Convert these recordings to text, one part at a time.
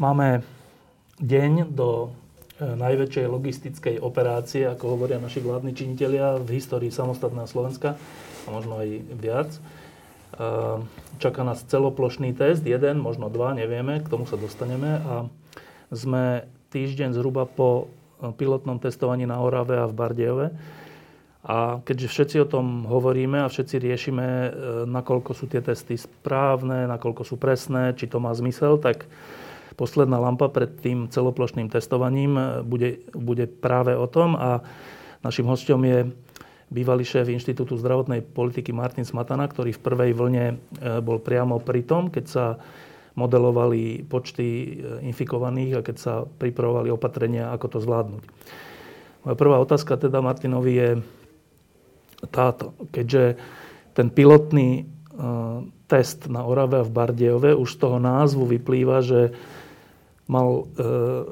Máme deň do e, najväčšej logistickej operácie, ako hovoria naši vládni činitelia v histórii samostatného Slovenska a možno aj viac. E, čaká nás celoplošný test, jeden, možno dva, nevieme, k tomu sa dostaneme a sme týždeň zhruba po e, pilotnom testovaní na Orave a v Bardejove. A keďže všetci o tom hovoríme a všetci riešime, nakoľko sú tie testy správne, nakoľko sú presné, či to má zmysel, tak posledná lampa pred tým celoplošným testovaním bude, bude práve o tom a našim hostom je bývalý šéf Inštitútu zdravotnej politiky Martin Smatana, ktorý v prvej vlne e, bol priamo pri tom, keď sa modelovali počty e, infikovaných a keď sa pripravovali opatrenia, ako to zvládnuť. Moja prvá otázka teda Martinovi je táto. Keďže ten pilotný e, test na Orave a v Bardejove už z toho názvu vyplýva, že mal e,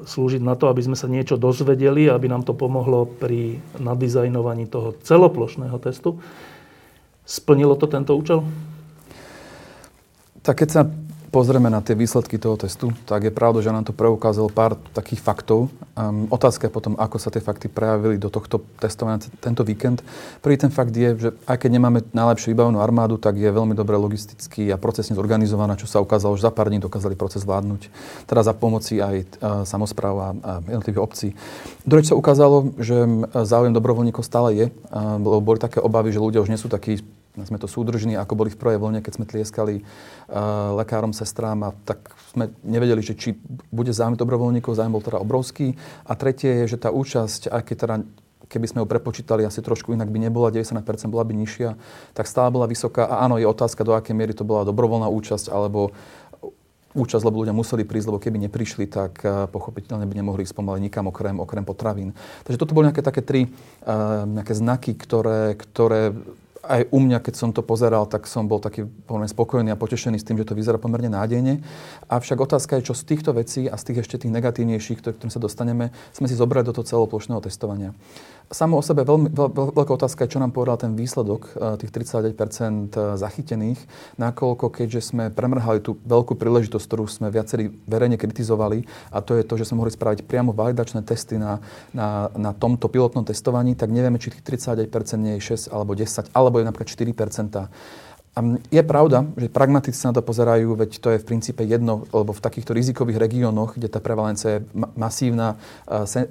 slúžiť na to, aby sme sa niečo dozvedeli, aby nám to pomohlo pri nadizajnovaní toho celoplošného testu. Splnilo to tento účel? Tak keď sa pozrieme na tie výsledky toho testu, tak je pravda, že nám to preukázalo pár takých faktov. Um, otázka je potom, ako sa tie fakty prejavili do tohto testovania tento víkend. Prvý ten fakt je, že aj keď nemáme najlepšiu vybavenú armádu, tak je veľmi dobre logisticky a procesne zorganizovaná, čo sa ukázalo, že za pár dní dokázali proces zvládnuť. Teda za pomoci aj uh, samozpráv a, a jednotlivých obcí. Druhé, sa ukázalo, že záujem dobrovoľníkov stále je, uh, lebo boli také obavy, že ľudia už nie sú takí sme to súdržní, ako boli v prvej vlne, keď sme tlieskali uh, lekárom, sestrám a tak sme nevedeli, že či bude zájem dobrovoľníkov, zájem bol teda obrovský. A tretie je, že tá účasť, aj keď teda keby sme ju prepočítali asi trošku inak by nebola, 90% bola by nižšia, tak stále bola vysoká. A áno, je otázka, do akej miery to bola dobrovoľná účasť, alebo účasť, lebo ľudia museli prísť, lebo keby neprišli, tak uh, pochopiteľne by nemohli ísť pomaly nikam okrem, okrem potravín. Takže toto boli nejaké také tri uh, nejaké znaky, ktoré, ktoré aj u mňa, keď som to pozeral, tak som bol taký pomerne spokojný a potešený s tým, že to vyzerá pomerne nádejne. Avšak otázka je, čo z týchto vecí a z tých ešte tých negatívnejších, ktorým sa dostaneme, sme si zobrali do toho celoplošného testovania. Samo o sebe veľmi, veľ, veľ, veľká otázka je, čo nám povedal ten výsledok eh, tých 39 eh, zachytených, nakoľko keďže sme premrhali tú veľkú príležitosť, ktorú sme viacerí verejne kritizovali, a to je to, že sme mohli spraviť priamo validačné testy na, na, na tomto pilotnom testovaní, tak nevieme, či tých 39 nie je 6 alebo 10, alebo je napríklad 4 je pravda, že pragmatici na to pozerajú, veď to je v princípe jedno, lebo v takýchto rizikových regiónoch, kde tá prevalencia je masívna,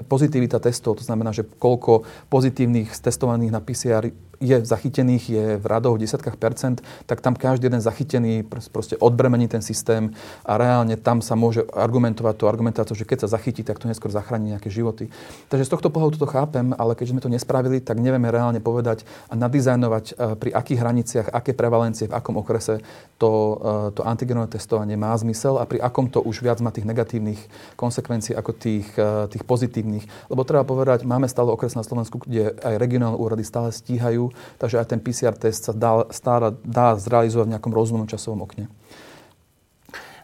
pozitivita testov, to znamená, že koľko pozitívnych testovaných na PCR je zachytených, je v radoch desiatkách percent, tak tam každý jeden zachytený proste odbremení ten systém a reálne tam sa môže argumentovať to argumentáciu, že keď sa zachytí, tak to neskôr zachráni nejaké životy. Takže z tohto pohľadu to chápem, ale keďže sme to nespravili, tak nevieme reálne povedať a nadizajnovať e, pri akých hraniciach, aké prevalencie, v akom okrese to, e, to antigenové testovanie má zmysel a pri akom to už viac má tých negatívnych konsekvencií ako tých, e, tých pozitívnych. Lebo treba povedať, máme stále okres na Slovensku, kde aj regionálne úrady stále stíhajú takže aj ten PCR test sa dá, stále dá zrealizovať v nejakom rozumnom časovom okne.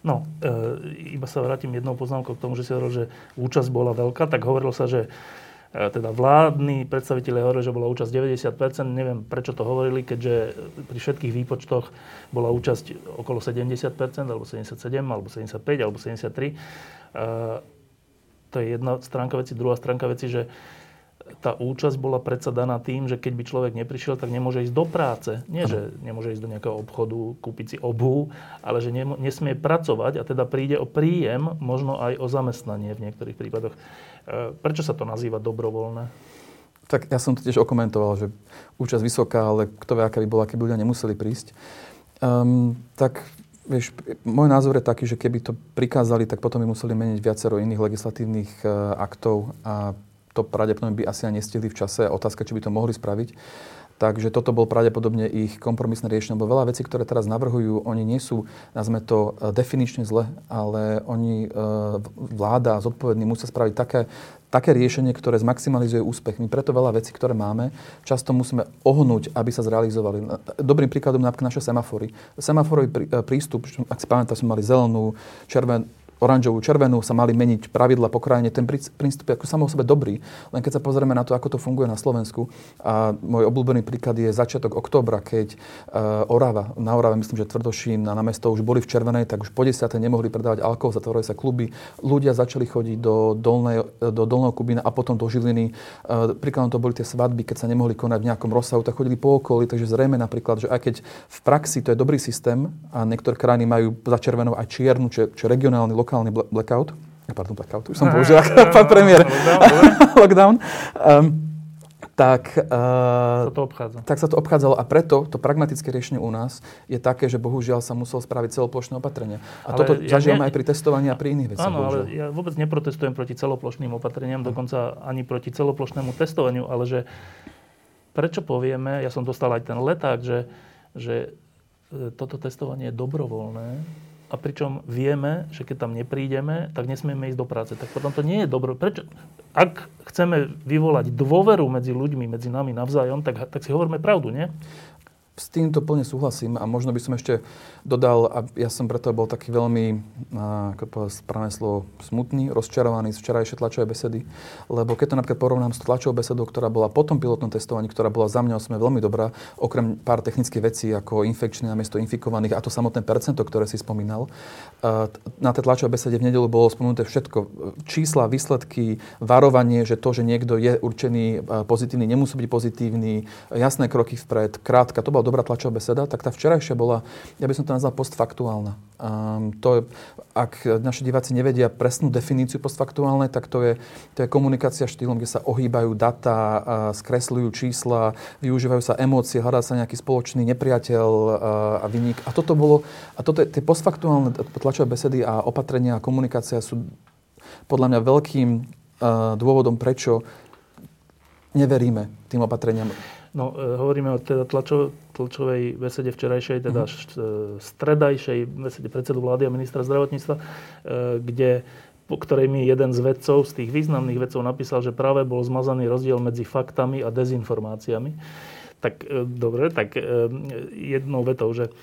No, e, iba sa vrátim jednou poznámkou k tomu, že si hovoril, že účasť bola veľká, tak hovorilo sa, že e, teda vládni predstaviteľe hovorili, že bola účasť 90%. Neviem, prečo to hovorili, keďže pri všetkých výpočtoch bola účasť okolo 70%, alebo 77, alebo 75, alebo 73. E, to je jedna stránka veci. Druhá stránka veci, že tá účasť bola predsa daná tým, že keď by človek neprišiel, tak nemôže ísť do práce. Nie, že nemôže ísť do nejakého obchodu, kúpiť si obu, ale že nesmie pracovať a teda príde o príjem, možno aj o zamestnanie v niektorých prípadoch. E, prečo sa to nazýva dobrovoľné? Tak ja som to tiež okomentoval, že účasť vysoká, ale kto vie, aká by bola, keby ľudia nemuseli prísť. Um, tak Vieš, môj názor je taký, že keby to prikázali, tak potom by museli meniť viacero iných legislatívnych uh, aktov a to pravdepodobne by asi aj nestihli v čase. Otázka, či by to mohli spraviť. Takže toto bol pravdepodobne ich kompromisné riešenie, lebo veľa vecí, ktoré teraz navrhujú, oni nie sú, nazme to, e, definične zle, ale oni, e, vláda, zodpovední, musia spraviť také, také riešenie, ktoré zmaximalizuje úspech. My preto veľa vecí, ktoré máme, často musíme ohnúť, aby sa zrealizovali. Dobrým príkladom napríklad naše semafory. Semaforový prístup, ak si pamätáte, sme mali zelenú, červenú, oranžovú, červenú sa mali meniť pravidla po krajine. Ten princíp je ako samo o sebe dobrý. Len keď sa pozrieme na to, ako to funguje na Slovensku, a môj obľúbený príklad je začiatok októbra, keď uh, Orava, na Orave myslím, že Tvrdošín na mesto už boli v červenej, tak už po desiate nemohli predávať alkohol, zatvorili sa kluby. Ľudia začali chodiť do, dolnej, do dolného Kubína a potom do Žiliny. Uh, príkladom to boli tie svadby, keď sa nemohli konať v nejakom rozsahu, tak chodili po okolí. Takže zrejme napríklad, že aj keď v praxi to je dobrý systém a niektoré krajiny majú za červenou aj čiernu, čo, čo regionálny, lokálny blackout. Pardon, blackout, už som použil, pán premiér. Lockdown. Um, tak, uh, to obchádza. tak sa to obchádzalo a preto to pragmatické riešenie u nás je také, že bohužiaľ sa musel spraviť celoplošné opatrenia. A ale toto ja zažívame ne... aj pri testovaní a pri iných veciach. Áno, bohužiaľ. ale ja vôbec neprotestujem proti celoplošným opatreniam, hm. dokonca ani proti celoplošnému testovaniu, ale že prečo povieme, ja som dostal aj ten leták, že, že e, toto testovanie je dobrovoľné, a pričom vieme, že keď tam neprídeme, tak nesmieme ísť do práce. Tak potom to nie je dobro. Prečo? Ak chceme vyvolať dôveru medzi ľuďmi, medzi nami navzájom, tak, tak si hovoríme pravdu, nie? S týmto plne súhlasím a možno by som ešte dodal, a ja som preto bol taký veľmi, ako povedal správne slovo, smutný, rozčarovaný z včerajšej tlačovej besedy, lebo keď to napríklad porovnám s tlačovou besedou, ktorá bola po tom pilotnom testovaní, ktorá bola za mňa osme veľmi dobrá, okrem pár technických vecí ako infekčné namiesto infikovaných a to samotné percento, ktoré si spomínal, na tej tlačovej besede v nedelu bolo spomenuté všetko. Čísla, výsledky, varovanie, že to, že niekto je určený pozitívny, nemusí byť pozitívny, jasné kroky vpred, krátka, to bola dobrá tlačová beseda, tak tá včerajšia bola, ja by som to nazval postfaktuálna. Um, to je, ak naši diváci nevedia presnú definíciu postfaktuálnej, tak to je, to je komunikácia štýlom, kde sa ohýbajú data, skresľujú čísla, využívajú sa emócie, hľadá sa nejaký spoločný nepriateľ a vynik. A toto bolo, a toto tie postfaktuálne tlačové besedy a opatrenia a komunikácia sú podľa mňa veľkým dôvodom, prečo neveríme tým opatreniam. No, e, hovoríme o teda tlačo, tlačovej besede včerajšej, teda mm-hmm. stredajšej besede predsedu vlády a ministra zdravotníctva, e, kde po ktorej mi jeden z vedcov, z tých významných vedcov napísal, že práve bol zmazaný rozdiel medzi faktami a dezinformáciami. Tak e, dobre, tak jednou vetou, že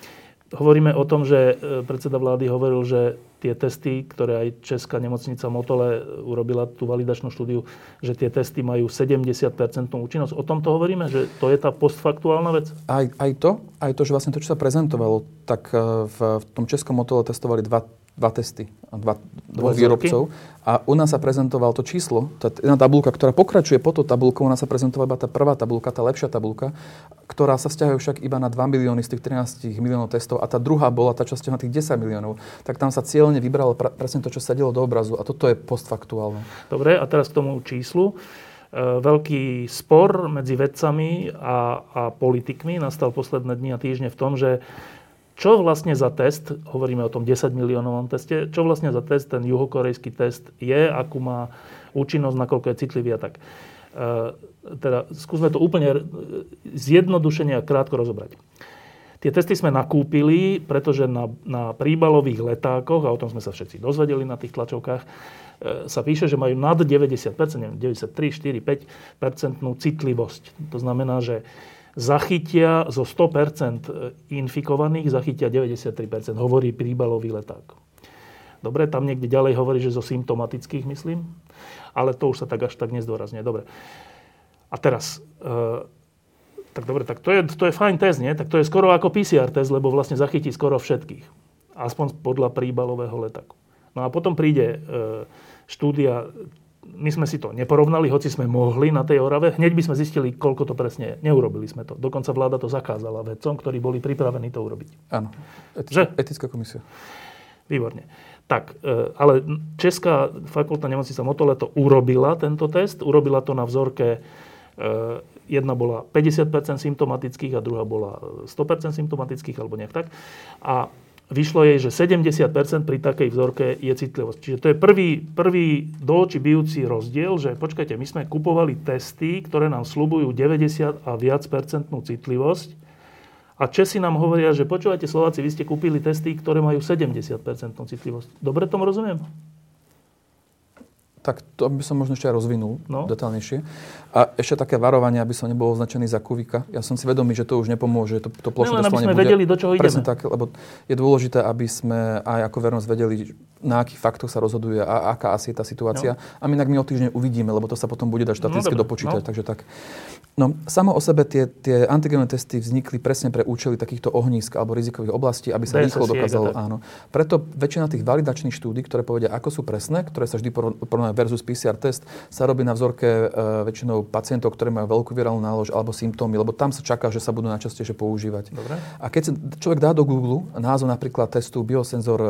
hovoríme o tom, že predseda vlády hovoril, že tie testy, ktoré aj Česká nemocnica Motole urobila tú validačnú štúdiu, že tie testy majú 70% účinnosť. O tom to hovoríme, že to je tá postfaktuálna vec? Aj, aj to, aj to, že vlastne to, čo sa prezentovalo, tak eh, v, v tom Českom Motole testovali dva dva testy, dva, dvoch výrobcov. A u nás sa prezentoval to číslo, tá jedna tabulka, ktorá pokračuje po to tabulkou, u nás sa prezentovala iba tá prvá tabulka, tá lepšia tabulka, ktorá sa stiahuje však iba na 2 milióny z tých 13 miliónov testov a tá druhá bola tá, čo na tých 10 miliónov. Tak tam sa cieľne vybralo pra, presne to, čo sedelo do obrazu a toto je postfaktuálne. Dobre, a teraz k tomu číslu. E, veľký spor medzi vedcami a, a politikmi nastal posledné dni a týždne v tom, že čo vlastne za test, hovoríme o tom 10 miliónovom teste, čo vlastne za test ten juhokorejský test je, akú má účinnosť, nakoľko je citlivý a tak. E, teda skúsme to úplne zjednodušene a krátko rozobrať. Tie testy sme nakúpili, pretože na, na príbalových letákoch, a o tom sme sa všetci dozvedeli na tých tlačovkách, e, sa píše, že majú nad 90%, neviem, 93, 4, 5% citlivosť. To znamená, že zachytia zo 100% infikovaných, zachytia 93%, hovorí príbalový leták. Dobre, tam niekde ďalej hovorí, že zo symptomatických, myslím, ale to už sa tak až tak nezdôrazne. Dobre. A teraz, e, tak dobre, tak to je, to je fajn test, nie? Tak to je skoro ako PCR test, lebo vlastne zachytí skoro všetkých. Aspoň podľa príbalového letáku. No a potom príde e, štúdia my sme si to neporovnali, hoci sme mohli na tej Orave. Hneď by sme zistili, koľko to presne je. Neurobili sme to. Dokonca vláda to zakázala vedcom, ktorí boli pripravení to urobiť. Áno. Etická, etická komisia. Výborne. Tak, e, ale Česká fakultná nemocnica Motole to urobila, tento test. Urobila to na vzorke, e, jedna bola 50% symptomatických a druhá bola 100% symptomatických, alebo nejak tak. A vyšlo jej, že 70% pri takej vzorke je citlivosť. Čiže to je prvý, prvý do oči bijúci rozdiel, že počkajte, my sme kupovali testy, ktoré nám slubujú 90 a viac percentnú citlivosť a Česi nám hovoria, že počúvajte Slováci, vy ste kúpili testy, ktoré majú 70% citlivosť. Dobre tomu rozumiem? Tak to by som možno ešte aj rozvinul no. detálnejšie. A ešte také varovanie, aby som nebol označený za kuvika. Ja som si vedomý, že to už nepomôže, to, to plošné no, aby sme bude. vedeli, do čoho Presne ideme. tak, lebo je dôležité, aby sme aj ako vernosť vedeli, na akých faktoch sa rozhoduje a aká asi je tá situácia. No. A my inak my o týždeň uvidíme, lebo to sa potom bude dať štatisticky no, dopočítať. No. Takže tak. No, samo o sebe tie, tie antigenové testy vznikli presne pre účely takýchto ohnízk alebo rizikových oblastí, aby sa rýchlo dokázalo. Áno. Preto väčšina tých validačných štúdí, ktoré povedia, ako sú presné, ktoré sa vždy porovnajú versus PCR test, sa robí na vzorke e, väčšinou pacientov, ktorí majú veľkú virálnu nálož alebo symptómy, lebo tam sa čaká, že sa budú najčastejšie používať. Dobre. A keď sa človek dá do Google názov napríklad testu biosenzor e,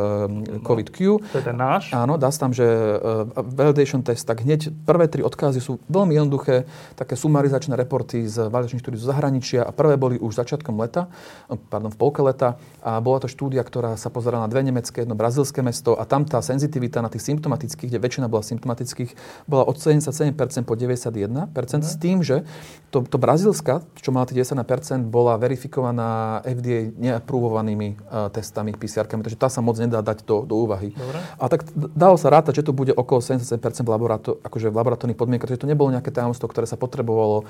COVID-Q, no, to je ten náš. Áno, dá sa tam, že e, validation test, tak hneď prvé tri odkazy sú veľmi jednoduché, také sumarizačné reporty z validačných štúdí zo zahraničia a prvé boli už začiatkom leta, pardon, v polke leta a bola to štúdia, ktorá sa pozerala na dve nemecké, jedno brazilské mesto a tam tá senzitivita na tých symptomatických, kde väčšina bola symptomatických, bola od 77% po 91%, mm. s tým, že to, to brazilská, čo mala tých 91%, bola verifikovaná FDA neaprúvovanými uh, testami, PCR-kami, takže tá sa moc nedá dať do, do úvahy. Dobre. A tak dalo sa rátať, že to bude okolo 77% v, laborato- akože v laboratórnych podmienkach, takže to nebolo nejaké tajomstvo, ktoré sa potrebovalo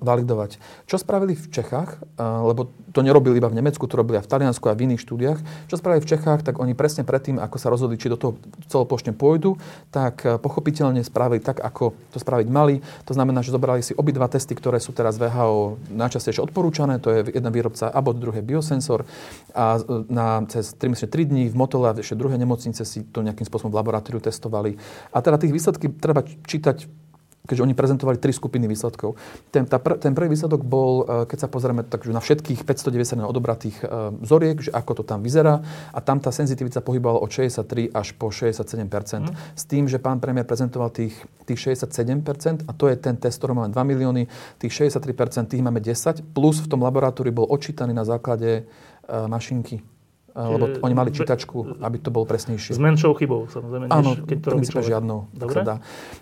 validovať. Čo spravili v Čechách, uh, lebo to nerobili iba v Nemecku, to robili aj v Taliansku a v iných štúdiách. Čo spravili v Čechách, tak oni presne predtým, ako sa rozhodli, či do toho celoplošne pôjdu, tak uh, pochopiteľne spravili tak, ako to spraviť mali. To znamená, že zobrali si obidva testy, ktoré sú teraz VHO najčastejšie odporúčané, to je jeden výrobca Abbott, druhé Biosensor a na, cez 3, 3 dní v Motole a ešte druhé nemocnice si to nejakým spôsobom v laboratóriu testovali. A teda tých výsledky treba čítať keďže oni prezentovali tri skupiny výsledkov. Ten, tá pr- ten prvý výsledok bol, e, keď sa pozrieme takže na všetkých 590 odobratých e, vzoriek, že ako to tam vyzerá a tam tá senzitivita pohybovala od 63 až po 67 mm. S tým, že pán premiér prezentoval tých, tých 67% a to je ten test, ktorý máme 2 milióny, tých 63% tých máme 10, plus v tom laboratóriu bol odčítaný na základe uh, mašinky lebo oni mali čítačku, aby to bolo presnejšie. S menšou chybou, samozrejme, než Áno, keď to robí človek. žiadnou. Dobre. Dá.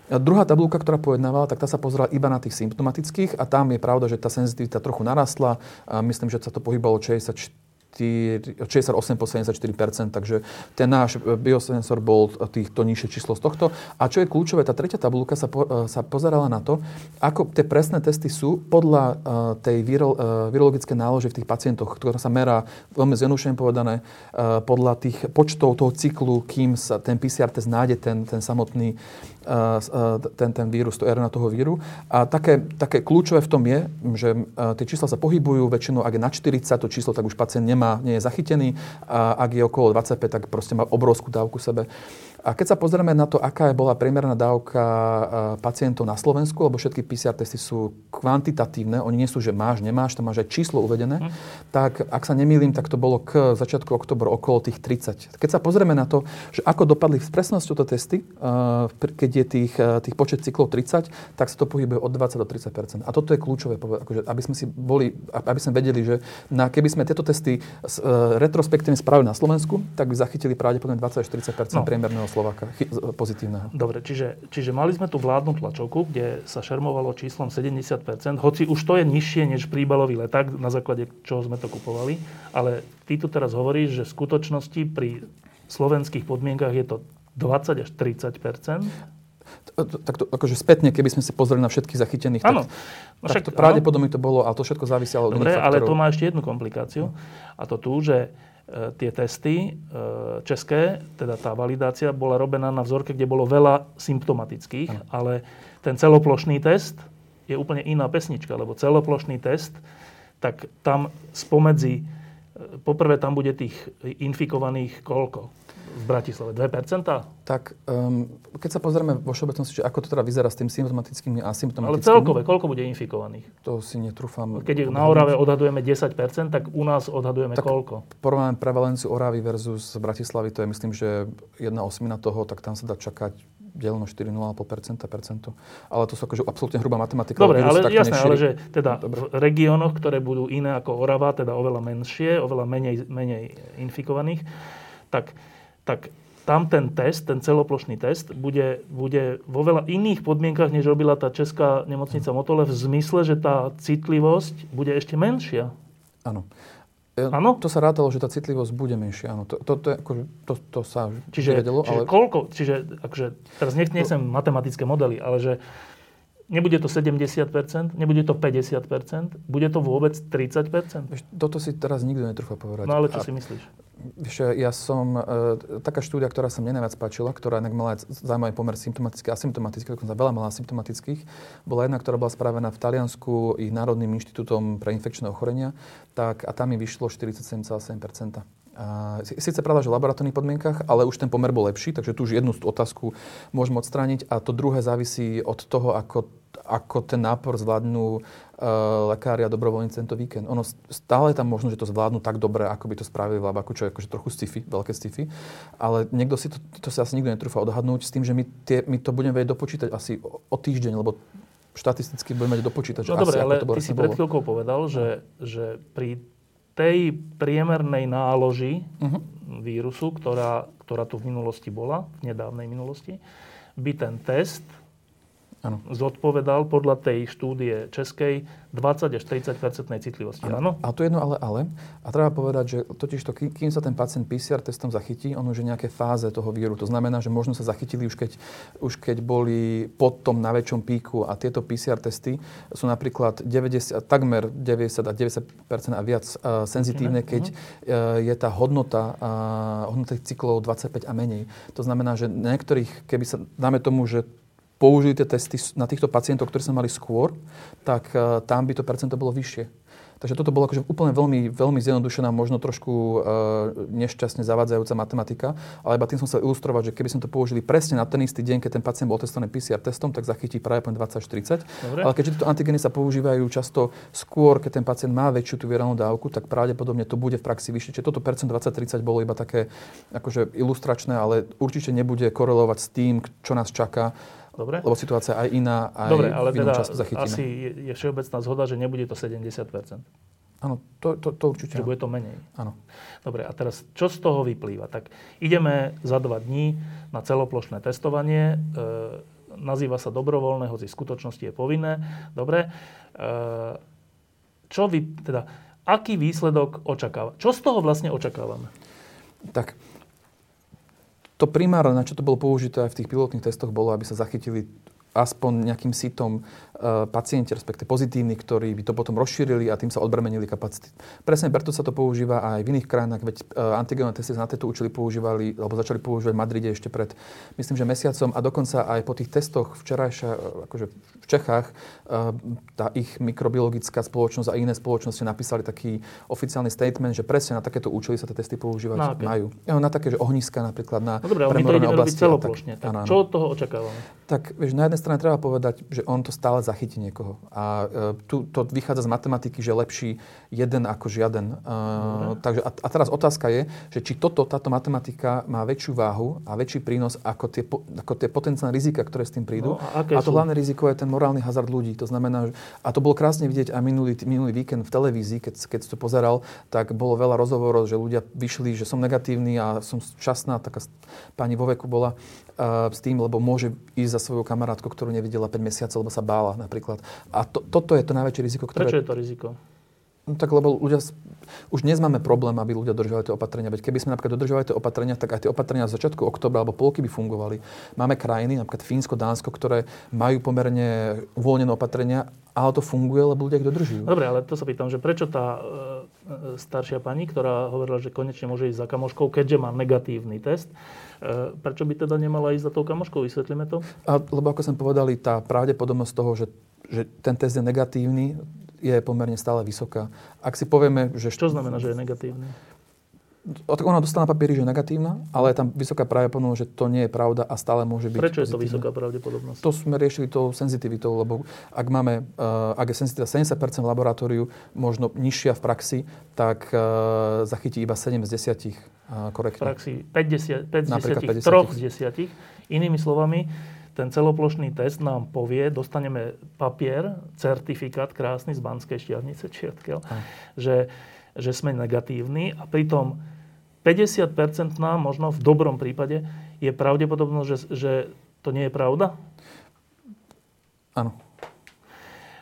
A druhá tabulka, ktorá pojednávala, tak tá sa pozerala iba na tých symptomatických a tam je pravda, že tá senzitivita trochu narastla. A myslím, že sa to pohybalo 64 68 po 74% takže ten náš biosensor bol týchto nižšie číslo z tohto. A čo je kľúčové, tá tretia tabulka sa, po, e, sa pozerala na to, ako tie presné testy sú podľa uh, tej viro, uh, virologické nálože v tých pacientoch, ktorá sa merá, veľmi zjednodušene povedané, uh, podľa tých počtov toho cyklu, kým sa ten PCR test nájde ten, ten samotný ten, ten vírus, to RNA toho víru. A také, také kľúčové v tom je, že tie čísla sa pohybujú, väčšinou ak je na 40 to číslo, tak už pacient nemá, nie je zachytený. A ak je okolo 25, tak proste má obrovskú dávku sebe. A keď sa pozrieme na to, aká bola priemerná dávka pacientov na Slovensku, lebo všetky PCR testy sú kvantitatívne, oni nie sú, že máš, nemáš, tam máš aj číslo uvedené, mm. tak ak sa nemýlim, tak to bolo k začiatku oktobra okolo tých 30. Keď sa pozrieme na to, že ako dopadli v presnosti tieto testy, keď je tých, tých počet cyklov 30, tak sa to pohybuje od 20 do 30% A toto je kľúčové, akože, aby sme si boli, aby sme vedeli, že na, keby sme tieto testy retrospektívne spravili na Slovensku, tak by zachytili pravdepodobne 20 až 40 no. priemerného Slováka pozitívneho. Dobre, čiže, čiže mali sme tu vládnu tlačovku, kde sa šermovalo číslom 70%, hoci už to je nižšie než príbalový leták, na základe čoho sme to kupovali, ale ty tu teraz hovoríš, že v skutočnosti pri slovenských podmienkach je to 20 až 30 tak to, akože spätne, keby sme si pozreli na všetkých zachytených, ano. tak, no však, tak to pravdepodobne to bolo, ale to všetko záviselo od Dobre, ale to má ešte jednu komplikáciu. A to tu, že tie testy e, české, teda tá validácia, bola robená na vzorke, kde bolo veľa symptomatických, ano. ale ten celoplošný test je úplne iná pesnička, lebo celoplošný test, tak tam spomedzi, e, poprvé tam bude tých infikovaných koľko? V Bratislave? 2%? Tak, um, keď sa pozrieme vo všeobecnosti, že ako to teda vyzerá s tým symptomatickými a asymptomatickými... Ale celkové, koľko bude infikovaných? To si netrúfam. Keď na Orave odhadujeme 10%, tak u nás odhadujeme tak koľko? Porovnáme prevalenciu Oravy versus Bratislavy, to je myslím, že jedna osmina toho, tak tam sa dá čakať deleno 4, 0,5%, percento. Ale to sú akože absolútne hrubá matematika. Dobre, ale jasné, nešíri. ale že teda Dobre. v regiónoch, ktoré budú iné ako Orava, teda oveľa menšie, oveľa menej, menej infikovaných, tak, tak tam ten test, ten celoplošný test, bude, bude vo veľa iných podmienkach, než robila tá česká nemocnica Motole, v zmysle, že tá citlivosť bude ešte menšia. Áno. Áno? To sa rátalo, že tá citlivosť bude menšia. Áno. To, to, to, akože, to, to sa čiže, vedelo, čiže ale... koľko, čiže akože, teraz nech, nechcem to... matematické modely, ale že nebude to 70%, nebude to 50%, bude to vôbec 30%? Toto si teraz nikto netrúfa povedať. No ale čo A... si myslíš? Vieš, ja som, e, taká štúdia, ktorá sa mne najviac páčila, ktorá inak mala zaujímavý pomer symptomatických a asymptomatických, dokonca veľa mala symptomatických, bola jedna, ktorá bola spravená v Taliansku ich Národným inštitútom pre infekčné ochorenia, tak, a tam mi vyšlo 47,7%. A, Sice pravda, že v laboratórnych podmienkach, ale už ten pomer bol lepší, takže tu už jednu otázku môžeme odstrániť a to druhé závisí od toho, ako ako ten nápor zvládnu uh, lekári a dobrovoľníci tento víkend. Ono stále je tam možno, že to zvládnu tak dobre, ako by to spravili v labaku, čo je akože trochu sci-fi, veľké sci-fi. Ale niekto si to, to si asi nikto netrúfa odhadnúť s tým, že my, tie, my to budeme vedieť dopočítať asi o, o týždeň, lebo štatisticky budeme vedieť dopočítať, že no asi dobre, ale to ty si pred chvíľkou povedal, že, že pri tej priemernej náloži uh-huh. vírusu, ktorá, ktorá tu v minulosti bola, v nedávnej minulosti, by ten test ano. zodpovedal podľa tej štúdie českej 20 až 30 percentnej citlivosti. Áno. A tu jedno ale ale. A treba povedať, že totiž to, kým sa ten pacient PCR testom zachytí, on už je nejaké fáze toho víru. To znamená, že možno sa zachytili už keď, už keď boli pod tom na väčšom píku a tieto PCR testy sú napríklad 90, takmer 90 a 90 a viac uh, senzitívne, keď uh, je tá hodnota, uh, hodnota cyklov 25 a menej. To znamená, že niektorých, keby sa, dáme tomu, že použili tie testy na týchto pacientov, ktorí sa mali skôr, tak uh, tam by to percento bolo vyššie. Takže toto bolo akože úplne veľmi, veľmi zjednodušená, možno trošku uh, nešťastne zavádzajúca matematika, ale iba tým som chcel ilustrovať, že keby sme to použili presne na ten istý deň, keď ten pacient bol testovaný PCR testom, tak zachytí práve 20 až 30. Dobre. Ale keďže tieto antigeny sa používajú často skôr, keď ten pacient má väčšiu tú virálnu dávku, tak pravdepodobne to bude v praxi vyššie. Čiže toto percent 20-30 bolo iba také akože ilustračné, ale určite nebude korelovať s tým, čo nás čaká Dobre. Lebo situácia aj iná, aj Dobre, ale v inom teda času zachytíme. asi je všeobecná zhoda, že nebude to 70 Áno, to, to, to určite. Že bude to menej. Áno. Dobre, a teraz čo z toho vyplýva? Tak ideme za dva dní na celoplošné testovanie. E, nazýva sa dobrovoľné, hoci v skutočnosti je povinné. Dobre. E, čo vy, teda, aký výsledok očakáva? Čo z toho vlastne očakávame? Tak to primárne, na čo to bolo použité aj v tých pilotných testoch, bolo, aby sa zachytili aspoň nejakým sitom Eh, pacienti, respektive pozitívni, ktorí by to potom rozšírili a tým sa odbremenili kapacity. Presne preto sa to používa aj v iných krajinách, veď uh, antigenové testy na to učili používali, alebo začali používať v Madride ešte pred, myslím, že mesiacom a dokonca aj po tých testoch včerajšia, eh, akože Čechách, uh, tá ich mikrobiologická spoločnosť a iné spoločnosti napísali taký oficiálny statement, že presne na takéto účely sa tie testy používať na majú. Na také, že ohniska napríklad na no dobré, my to ideme robiť celoplošne. Tak, tak čo od toho očakávame? Tak, vieš, na jednej strane treba povedať, že on to stále zachytí niekoho. A e, tu to vychádza z matematiky, že lepší jeden ako žiaden. Uh, takže, a, a teraz otázka je, že či toto, táto matematika má väčšiu váhu a väčší prínos ako tie, ako tie potenciálne rizika, ktoré s tým prídu. No, a, a to sú? hlavné riziko je ten morálny hazard ľudí. To znamená, a to bolo krásne vidieť aj minulý, minulý víkend v televízii, keď, keď to pozeral, tak bolo veľa rozhovorov, že ľudia vyšli, že som negatívny a som šťastná, taká pani vo veku bola uh, s tým, lebo môže ísť za svoju kamarátku, ktorú nevidela 5 mesiacov, lebo sa bála napríklad. A to, toto je to najväčšie riziko, ktoré... Prečo je to riziko? No tak lebo ľudia, už dnes máme problém, aby ľudia dodržovali tie opatrenia. Veď keby sme napríklad dodržovali tie opatrenia, tak aj tie opatrenia z začiatku oktobra alebo polky by fungovali. Máme krajiny, napríklad Fínsko, Dánsko, ktoré majú pomerne uvoľnené opatrenia, ale to funguje, lebo ľudia ich dodržujú. Dobre, ale to sa pýtam, že prečo tá e, e staršia pani, ktorá hovorila, že konečne môže ísť za kamoškou, keďže má negatívny test, e, prečo by teda nemala ísť za tou kamoškou? Vysvetlíme to? A, lebo ako som povedali, tá pravdepodobnosť toho, že že ten test je negatívny, je pomerne stále vysoká. Ak si povieme, že... Čo znamená, že je negatívny? ona dostala na papieri, že je negatívna, ale je tam vysoká pravdepodobnosť, že to nie je pravda a stále môže byť Prečo je to pozitívna. vysoká pravdepodobnosť? To sme riešili tou senzitivitou, lebo ak máme, uh, ak je senzitivita 70% v laboratóriu, možno nižšia v praxi, tak uh, zachytí iba 7 z 10 uh, V korektne. praxi 5, 10, 5 z Napríklad 10, 5 z 3 z 10. Inými slovami, ten celoplošný test nám povie, dostaneme papier, certifikát krásny z Banskej štiavnice, či odkiaľ, že, že sme negatívni a pritom 50% nám, možno v dobrom prípade, je pravdepodobnosť, že, že to nie je pravda? Áno.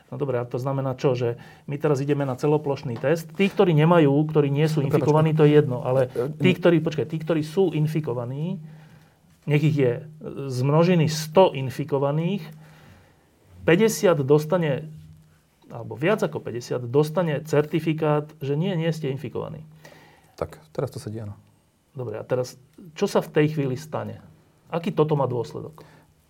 No dobré, a to znamená čo? Že my teraz ideme na celoplošný test. Tí, ktorí nemajú, ktorí nie sú infikovaní, to je jedno. Ale tí, ktorí, počkaj, tí, ktorí sú infikovaní, nech ich je z množiny 100 infikovaných, 50 dostane, alebo viac ako 50, dostane certifikát, že nie, nie ste infikovaní. Tak, teraz to sedí, áno. Dobre, a teraz, čo sa v tej chvíli stane? Aký toto má dôsledok?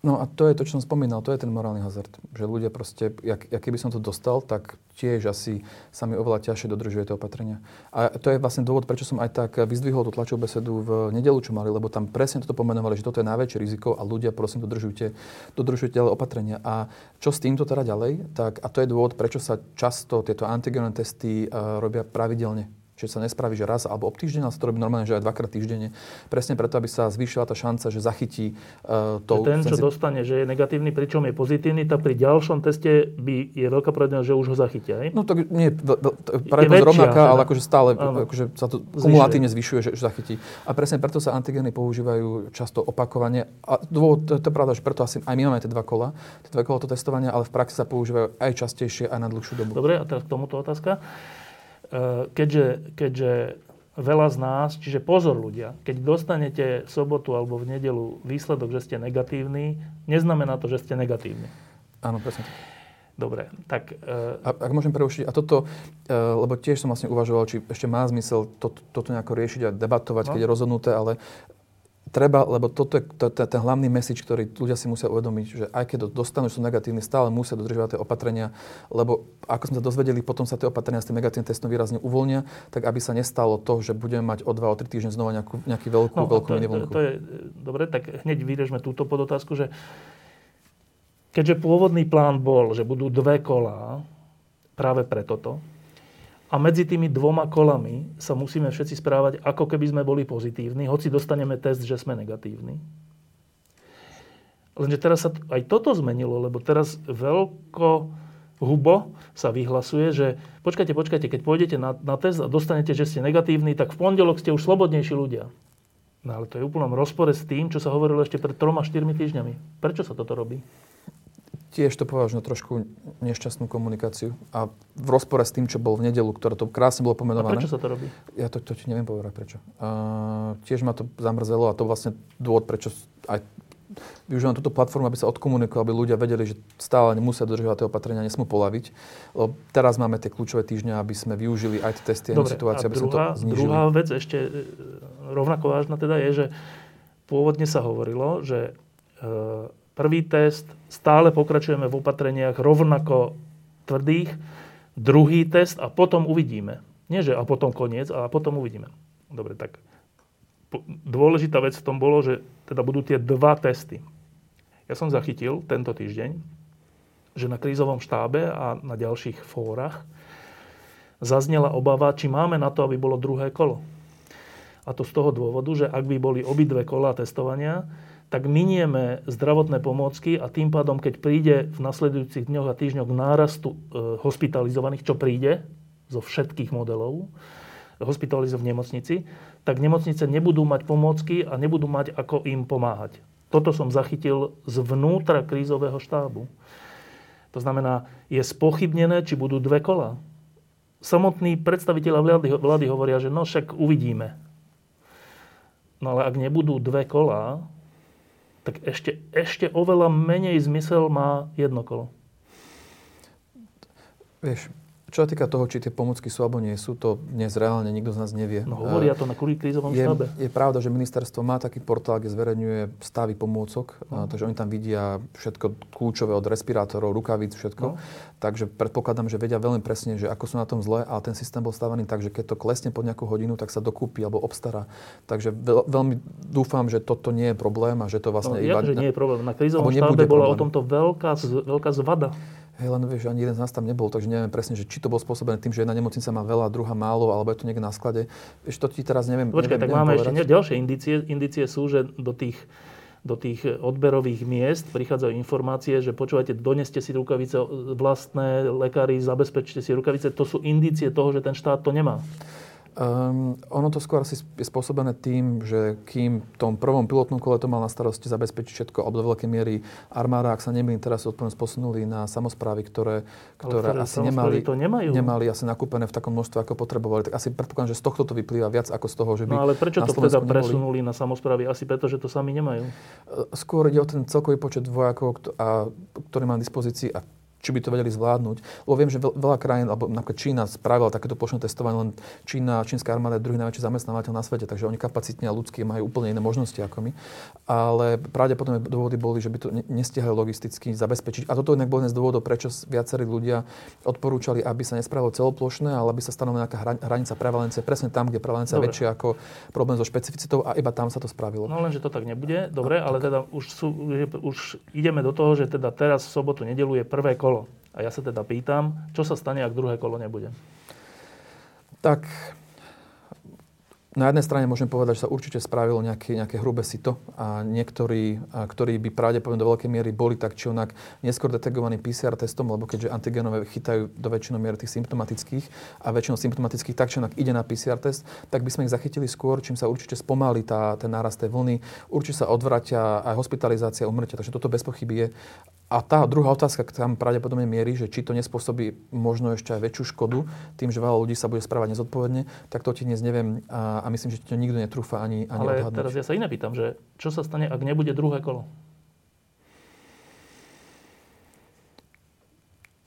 No a to je to, čo som spomínal, to je ten morálny hazard. Že ľudia proste, jak, jak keby som to dostal, tak tiež asi sa mi oveľa ťažšie dodržuje tie opatrenia. A to je vlastne dôvod, prečo som aj tak vyzdvihol tú tlačovú besedu v nedelu, čo mali, lebo tam presne toto pomenovali, že toto je najväčšie riziko a ľudia prosím dodržujte, dodržujte opatrenia. A čo s týmto teda ďalej? Tak, a to je dôvod, prečo sa často tieto antigenové testy uh, robia pravidelne Čiže sa nespraví, že raz alebo ob týždeň, ale sa to robí normálne, že aj dvakrát týždenne. Presne preto, aby sa zvýšila tá šanca, že zachytí uh, to... Ten, čo dostane, že je negatívny, pričom je pozitívny, tak pri ďalšom teste by je veľká pravdepodobnosť, že už ho zachytia. Aj? No tak nie, pravdepodobnosť rovnaká, ale akože stále Áno. akože sa to kumulatívne zvyšuje, že, že zachytí. A presne preto sa antigény používajú často opakovane. A dôvod, to, to je pravda, že preto asi aj my máme tie dva kola, tie dva kola to testovania, ale v praxi sa používajú aj častejšie, aj na dlhšiu dobu. Dobre, a teraz k tomuto otázka. E, Keďže, keďže veľa z nás, čiže pozor ľudia, keď dostanete sobotu alebo v nedelu výsledok, že ste negatívni, neznamená to, že ste negatívni. Áno, presne. Dobre, tak... e, A, ak môžem prerušiť, a toto, e, lebo tiež som vlastne uvažoval, či ešte má zmysel to, toto nejako riešiť a debatovať, No. keď je rozhodnuté, ale treba, lebo toto je to, to, ten hlavný message, ktorý ľudia si musia uvedomiť, že aj keď dostanú, že sú negatívni, stále musia dodržovať tie opatrenia, lebo ako sme sa dozvedeli, potom sa tie opatrenia s tým negatívnym testom výrazne uvoľnia, tak aby sa nestalo to, že budeme mať o 2 o 3 týždne znova nejakú, nejaký veľkú, no, veľkú to, to, to je, dobre, tak hneď vyrežme túto podotázku, že keďže pôvodný plán bol, že budú dve kolá práve pre toto, a medzi tými dvoma kolami sa musíme všetci správať, ako keby sme boli pozitívni, hoci dostaneme test, že sme negatívni. Lenže teraz sa aj toto zmenilo, lebo teraz veľko hubo sa vyhlasuje, že počkajte, počkajte, keď pôjdete na, na test a dostanete, že ste negatívni, tak v pondelok ste už slobodnejší ľudia. No ale to je v úplnom rozpore s tým, čo sa hovorilo ešte pred 3-4 týždňami. Prečo sa toto robí? Tiež to považujem trošku nešťastnú komunikáciu a v rozpore s tým, čo bolo v nedelu, ktoré to krásne bolo A pomenované. prečo sa to robí? Ja to, to ti neviem povedať prečo. Uh, tiež ma to zamrzelo a to vlastne dôvod, prečo aj využívam túto platformu, aby sa odkomunikoval, aby ľudia vedeli, že stále nemusia dodržovať tie opatrenia, nesmú polaviť. Lebo teraz máme tie kľúčové týždne, aby sme využili aj tie testy, aj situácie, a aby sme to druhá, znížili. druhá vec ešte e, rovnako vážna teda je, že pôvodne sa hovorilo, že e, prvý test stále pokračujeme v opatreniach rovnako tvrdých, druhý test a potom uvidíme. Nie, že a potom koniec, a potom uvidíme. Dobre, tak dôležitá vec v tom bolo, že teda budú tie dva testy. Ja som zachytil tento týždeň, že na krízovom štábe a na ďalších fórach zaznela obava, či máme na to, aby bolo druhé kolo. A to z toho dôvodu, že ak by boli obidve kola testovania, tak minieme zdravotné pomôcky a tým pádom, keď príde v nasledujúcich dňoch a týždňoch nárastu e, hospitalizovaných, čo príde zo všetkých modelov, hospitalizov v nemocnici, tak nemocnice nebudú mať pomôcky a nebudú mať ako im pomáhať. Toto som zachytil zvnútra krízového štábu. To znamená, je spochybnené, či budú dve kola. Samotní predstaviteľa vlády, vlády hovoria, že no však uvidíme. No ale ak nebudú dve kola, tak ešte, ešte oveľa menej zmysel má jedno kolo. Vieš, Čo sa týka toho, či tie pomocky sú alebo nie sú, to dnes reálne nikto z nás nevie. No hovoria to na krízovom je, štábe. Je pravda, že ministerstvo má taký portál, kde zverejňuje stavy pomôcok, no. takže oni tam vidia všetko kľúčové od respirátorov, rukavíc, všetko. No. Takže predpokladám, že vedia veľmi presne, že ako sú na tom zle, ale ten systém bol stavaný tak, že keď to klesne pod nejakú hodinu, tak sa dokúpi alebo obstará. Takže veľ, veľmi dúfam, že toto nie je problém a že to vlastne... No, iba, že nie je problém. Na krízovom štábe bola problém. o tomto veľká, veľká zvada. Hej, len vieš, ani jeden z nás tam nebol, takže neviem presne, že či to bolo spôsobené tým, že jedna nemocnica má veľa, druhá málo, alebo je to niekde na sklade. Vieš, to ti teraz neviem. Počkaj, neviem, tak neviem máme povedať. ešte ďalšie indície. Indície sú, že do tých do tých odberových miest prichádzajú informácie, že počúvajte, doneste si rukavice vlastné, lekári, zabezpečte si rukavice. To sú indície toho, že ten štát to nemá. Um, ono to skôr asi je spôsobené tým, že kým v tom prvom pilotnom kole to mal na starosti zabezpečiť všetko, alebo do veľkej miery armáda, ak sa nemýlim, teraz odpovednosť posunuli na samozprávy, ktoré, ktoré, ktoré asi nemali, to nemajú. nemali asi nakúpené v takom množstve, ako potrebovali. Tak asi predpokladám, že z tohto to vyplýva viac ako z toho, že by No ale prečo to teda presunuli na samozprávy? Asi preto, že to sami nemajú. Skôr ide o ten celkový počet vojakov, ktorý má v dispozícii a či by to vedeli zvládnuť. Lebo viem, že veľa krajín, alebo napríklad Čína spravila takéto plošné testovanie, len Čína, čínska armáda je druhý najväčší zamestnávateľ na svete, takže oni kapacitne a ľudské majú úplne iné možnosti ako my. Ale pravdepodobne dôvody boli, že by to nestihali logisticky zabezpečiť. A toto inak bol jeden z dôvodov, prečo viacerí ľudia odporúčali, aby sa nespravilo celoplošné, ale aby sa stanovila nejaká hranica prevalencie presne tam, kde prevalencia je väčšia ako problém so špecificitou a iba tam sa to spravilo. No len, že to tak nebude. Dobre, ale teda už, sú, už ideme do toho, že teda teraz v sobotu, nedelu je prvé kolo. A ja sa teda pýtam, čo sa stane, ak druhé kolo nebude? Tak na jednej strane môžem povedať, že sa určite spravilo nejaké, nejaké hrubé sito a niektorí, a ktorí by pravdepodobne do veľkej miery boli tak či onak neskôr detegovaní PCR testom, lebo keďže antigenové chytajú do väčšinou miery tých symptomatických a väčšinou symptomatických tak či onak ide na PCR test, tak by sme ich zachytili skôr, čím sa určite spomalí tá, ten nárast tej vlny, určite sa odvratia aj hospitalizácia, umrtia, takže toto bez pochyby je. A tá druhá otázka tam pravdepodobne mierí, že či to nespôsobí možno ešte aj väčšiu škodu tým, že veľa ľudí sa bude správať nezodpovedne, tak to ti dnes neviem a, a myslím, že to nikto netrúfa ani, ani Ale odhadnúť. teraz ja sa iné pýtam, že čo sa stane, ak nebude druhé kolo?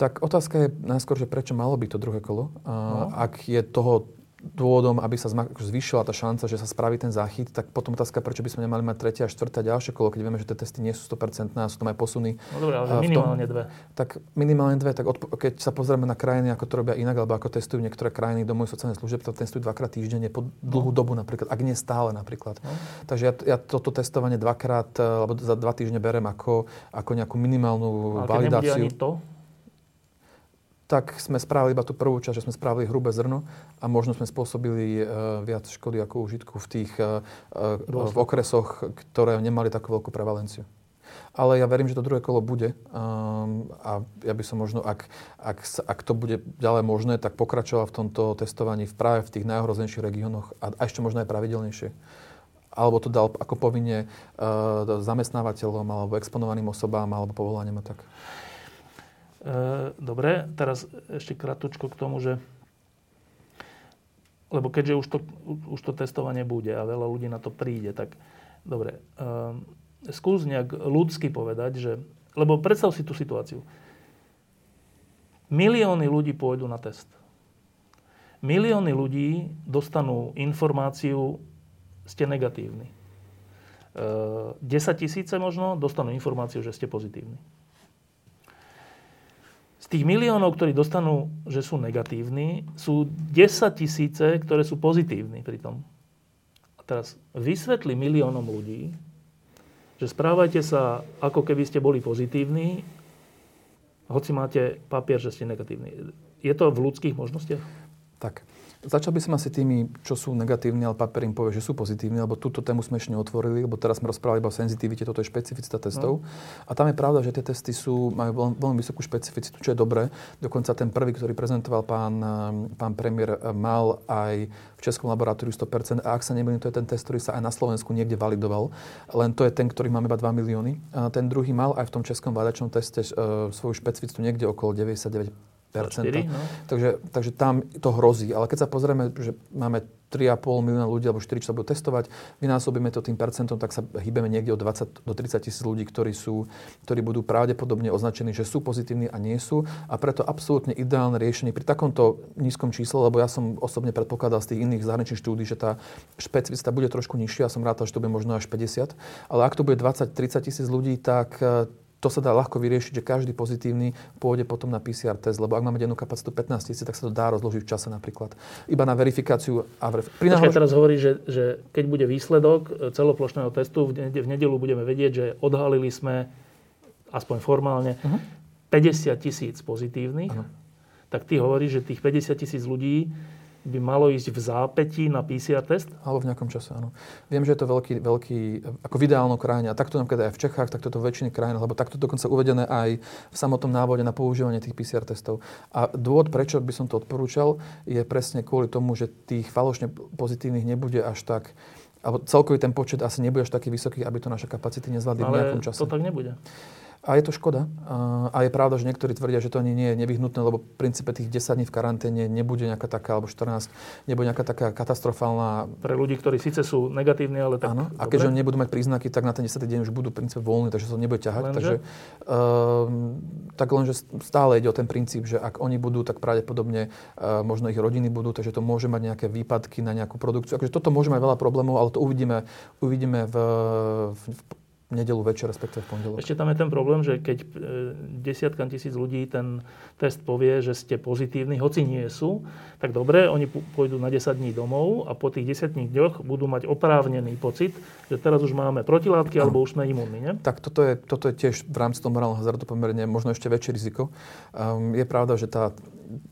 Tak otázka je najskôr, že prečo malo byť to druhé kolo. No. Ak je toho dôvodom, aby sa zvýšila tá šanca, že sa spraví ten záchyt, tak potom otázka, prečo by sme nemali mať tretie a štvrté a ďalšie kolo, keď vieme, že tie testy nie sú 100% a sú tam aj posuny. No dobré, ale minimálne dve. Tak minimálne dve, tak odpo- keď sa pozrieme na krajiny, ako to robia inak, alebo ako testujú niektoré krajiny domov sociálnej služieb, to testujú dvakrát týždenne po dlhú no. dobu napríklad, ak nie stále napríklad. No. Takže ja, ja toto testovanie dvakrát, eh, alebo za dva týždne berem ako, ako nejakú minimálnu ale validáciu. ani to, tak sme spravili iba tú prvú časť, že sme spravili hrubé zrno a možno sme spôsobili uh, viac škody ako užitku v tých uh, uh, v okresoch, ktoré nemali takú veľkú prevalenciu. Ale ja verím, že to druhé kolo bude um, a ja by som možno, ak, ak, ak to bude ďalej možné, tak pokračoval v tomto testovaní v práve v tých najhroznejších regiónoch a, a ešte možno aj pravidelnejšie alebo to dal ako povinne uh, zamestnávateľom alebo exponovaným osobám alebo povolaniam a tak. E, dobre, teraz ešte kratučko k tomu, že lebo keďže už to, už to testovanie bude a veľa ľudí na to príde, tak dobre, e, skús nejak ľudsky povedať, že, lebo predstav si tú situáciu. Milióny ľudí pôjdu na test. Milióny ľudí dostanú informáciu, ste negatívni. E, 10 tisíce možno dostanú informáciu, že ste pozitívni tých miliónov, ktorí dostanú, že sú negatívni, sú 10 tisíce, ktoré sú pozitívni pri tom. A teraz vysvetli miliónom ľudí, že správajte sa, ako keby ste boli pozitívni, hoci máte papier, že ste negatívni. Je to v ľudských možnostiach? Tak. Začal by som asi tými, čo sú negatívni, ale papier im povie, že sú pozitívni, lebo túto tému sme ešte neotvorili, lebo teraz sme rozprávali iba o senzitivite, toto je špecificita testov. No. A tam je pravda, že tie testy sú, majú veľmi vysokú špecificitu, čo je dobré. Dokonca ten prvý, ktorý prezentoval pán, pán premiér, mal aj v Českom laboratóriu 100%. A ak sa nemýlim, to je ten test, ktorý sa aj na Slovensku niekde validoval. Len to je ten, ktorý máme iba 2 milióny. A ten druhý mal aj v tom českom validačnom teste uh, svoju špecificitu niekde okolo 99 4, no. takže, takže tam to hrozí. Ale keď sa pozrieme, že máme 3,5 milióna ľudí alebo 4, čo sa budú testovať, vynásobíme to tým percentom, tak sa hýbeme niekde od 20 do 30 tisíc ľudí, ktorí, sú, ktorí budú pravdepodobne označení, že sú pozitívni a nie sú. A preto absolútne ideálne riešenie pri takomto nízkom čísle, lebo ja som osobne predpokladal z tých iných zahraničných štúdí, že tá špecificita bude trošku nižšia, ja som rátal, že to bude možno až 50, ale ak to bude 20-30 tisíc ľudí, tak to sa dá ľahko vyriešiť, že každý pozitívny pôjde potom na PCR test, lebo ak máme dennú kapacitu 15 tisíc, tak sa to dá rozložiť v čase napríklad. Iba na verifikáciu a v... Pri náhož... teraz hovorí, že, že keď bude výsledok e, celoplošného testu, v, v nedelu budeme vedieť, že odhalili sme aspoň formálne uh-huh. Mhm. 50 tisíc pozitívnych, uh-huh. tak ty hovoríš, že tých 50 tisíc ľudí by malo ísť v zápätí na PCR test? Alebo v nejakom čase, áno. Viem, že je to veľký, veľký ako v ideálnom krajine. A takto napríklad aj v Čechách, takto to v väčšine krajín, lebo takto dokonca uvedené aj v samotnom návode na používanie tých PCR testov. A dôvod, prečo by som to odporúčal, je presne kvôli tomu, že tých falošne pozitívnych nebude až tak alebo celkový ten počet asi nebude až taký vysoký, aby to naše kapacity nezvládli v nejakom čase. To tak nebude. A je to škoda. A je pravda, že niektorí tvrdia, že to ani nie je nevyhnutné, lebo v princípe tých 10 dní v karanténe nebude nejaká taká, alebo 14, nebude nejaká taká katastrofálna... Pre ľudí, ktorí síce sú negatívni, ale tak... Áno, a keďže oni nebudú mať príznaky, tak na ten 10 deň už budú v princípe voľní, takže sa to nebude ťahať. Lenže? Takže, um, tak lenže stále ide o ten princíp, že ak oni budú, tak pravdepodobne uh, možno ich rodiny budú, takže to môže mať nejaké výpadky na nejakú produkciu. Akože toto môže mať veľa problémov, ale to uvidíme, uvidíme v, v, v nedelu večer, respektíve v pondelok. Ešte tam je ten problém, že keď e, desiatkam tisíc ľudí ten test povie, že ste pozitívni, hoci nie sú, tak dobre, oni pôjdu na 10 dní domov a po tých 10 dňoch budú mať oprávnený pocit, že teraz už máme protilátky no. alebo už sme imunní. Nie? Tak toto je, toto je tiež v rámci toho morálneho hazardu pomerne možno ešte väčšie riziko. Um, je pravda, že tá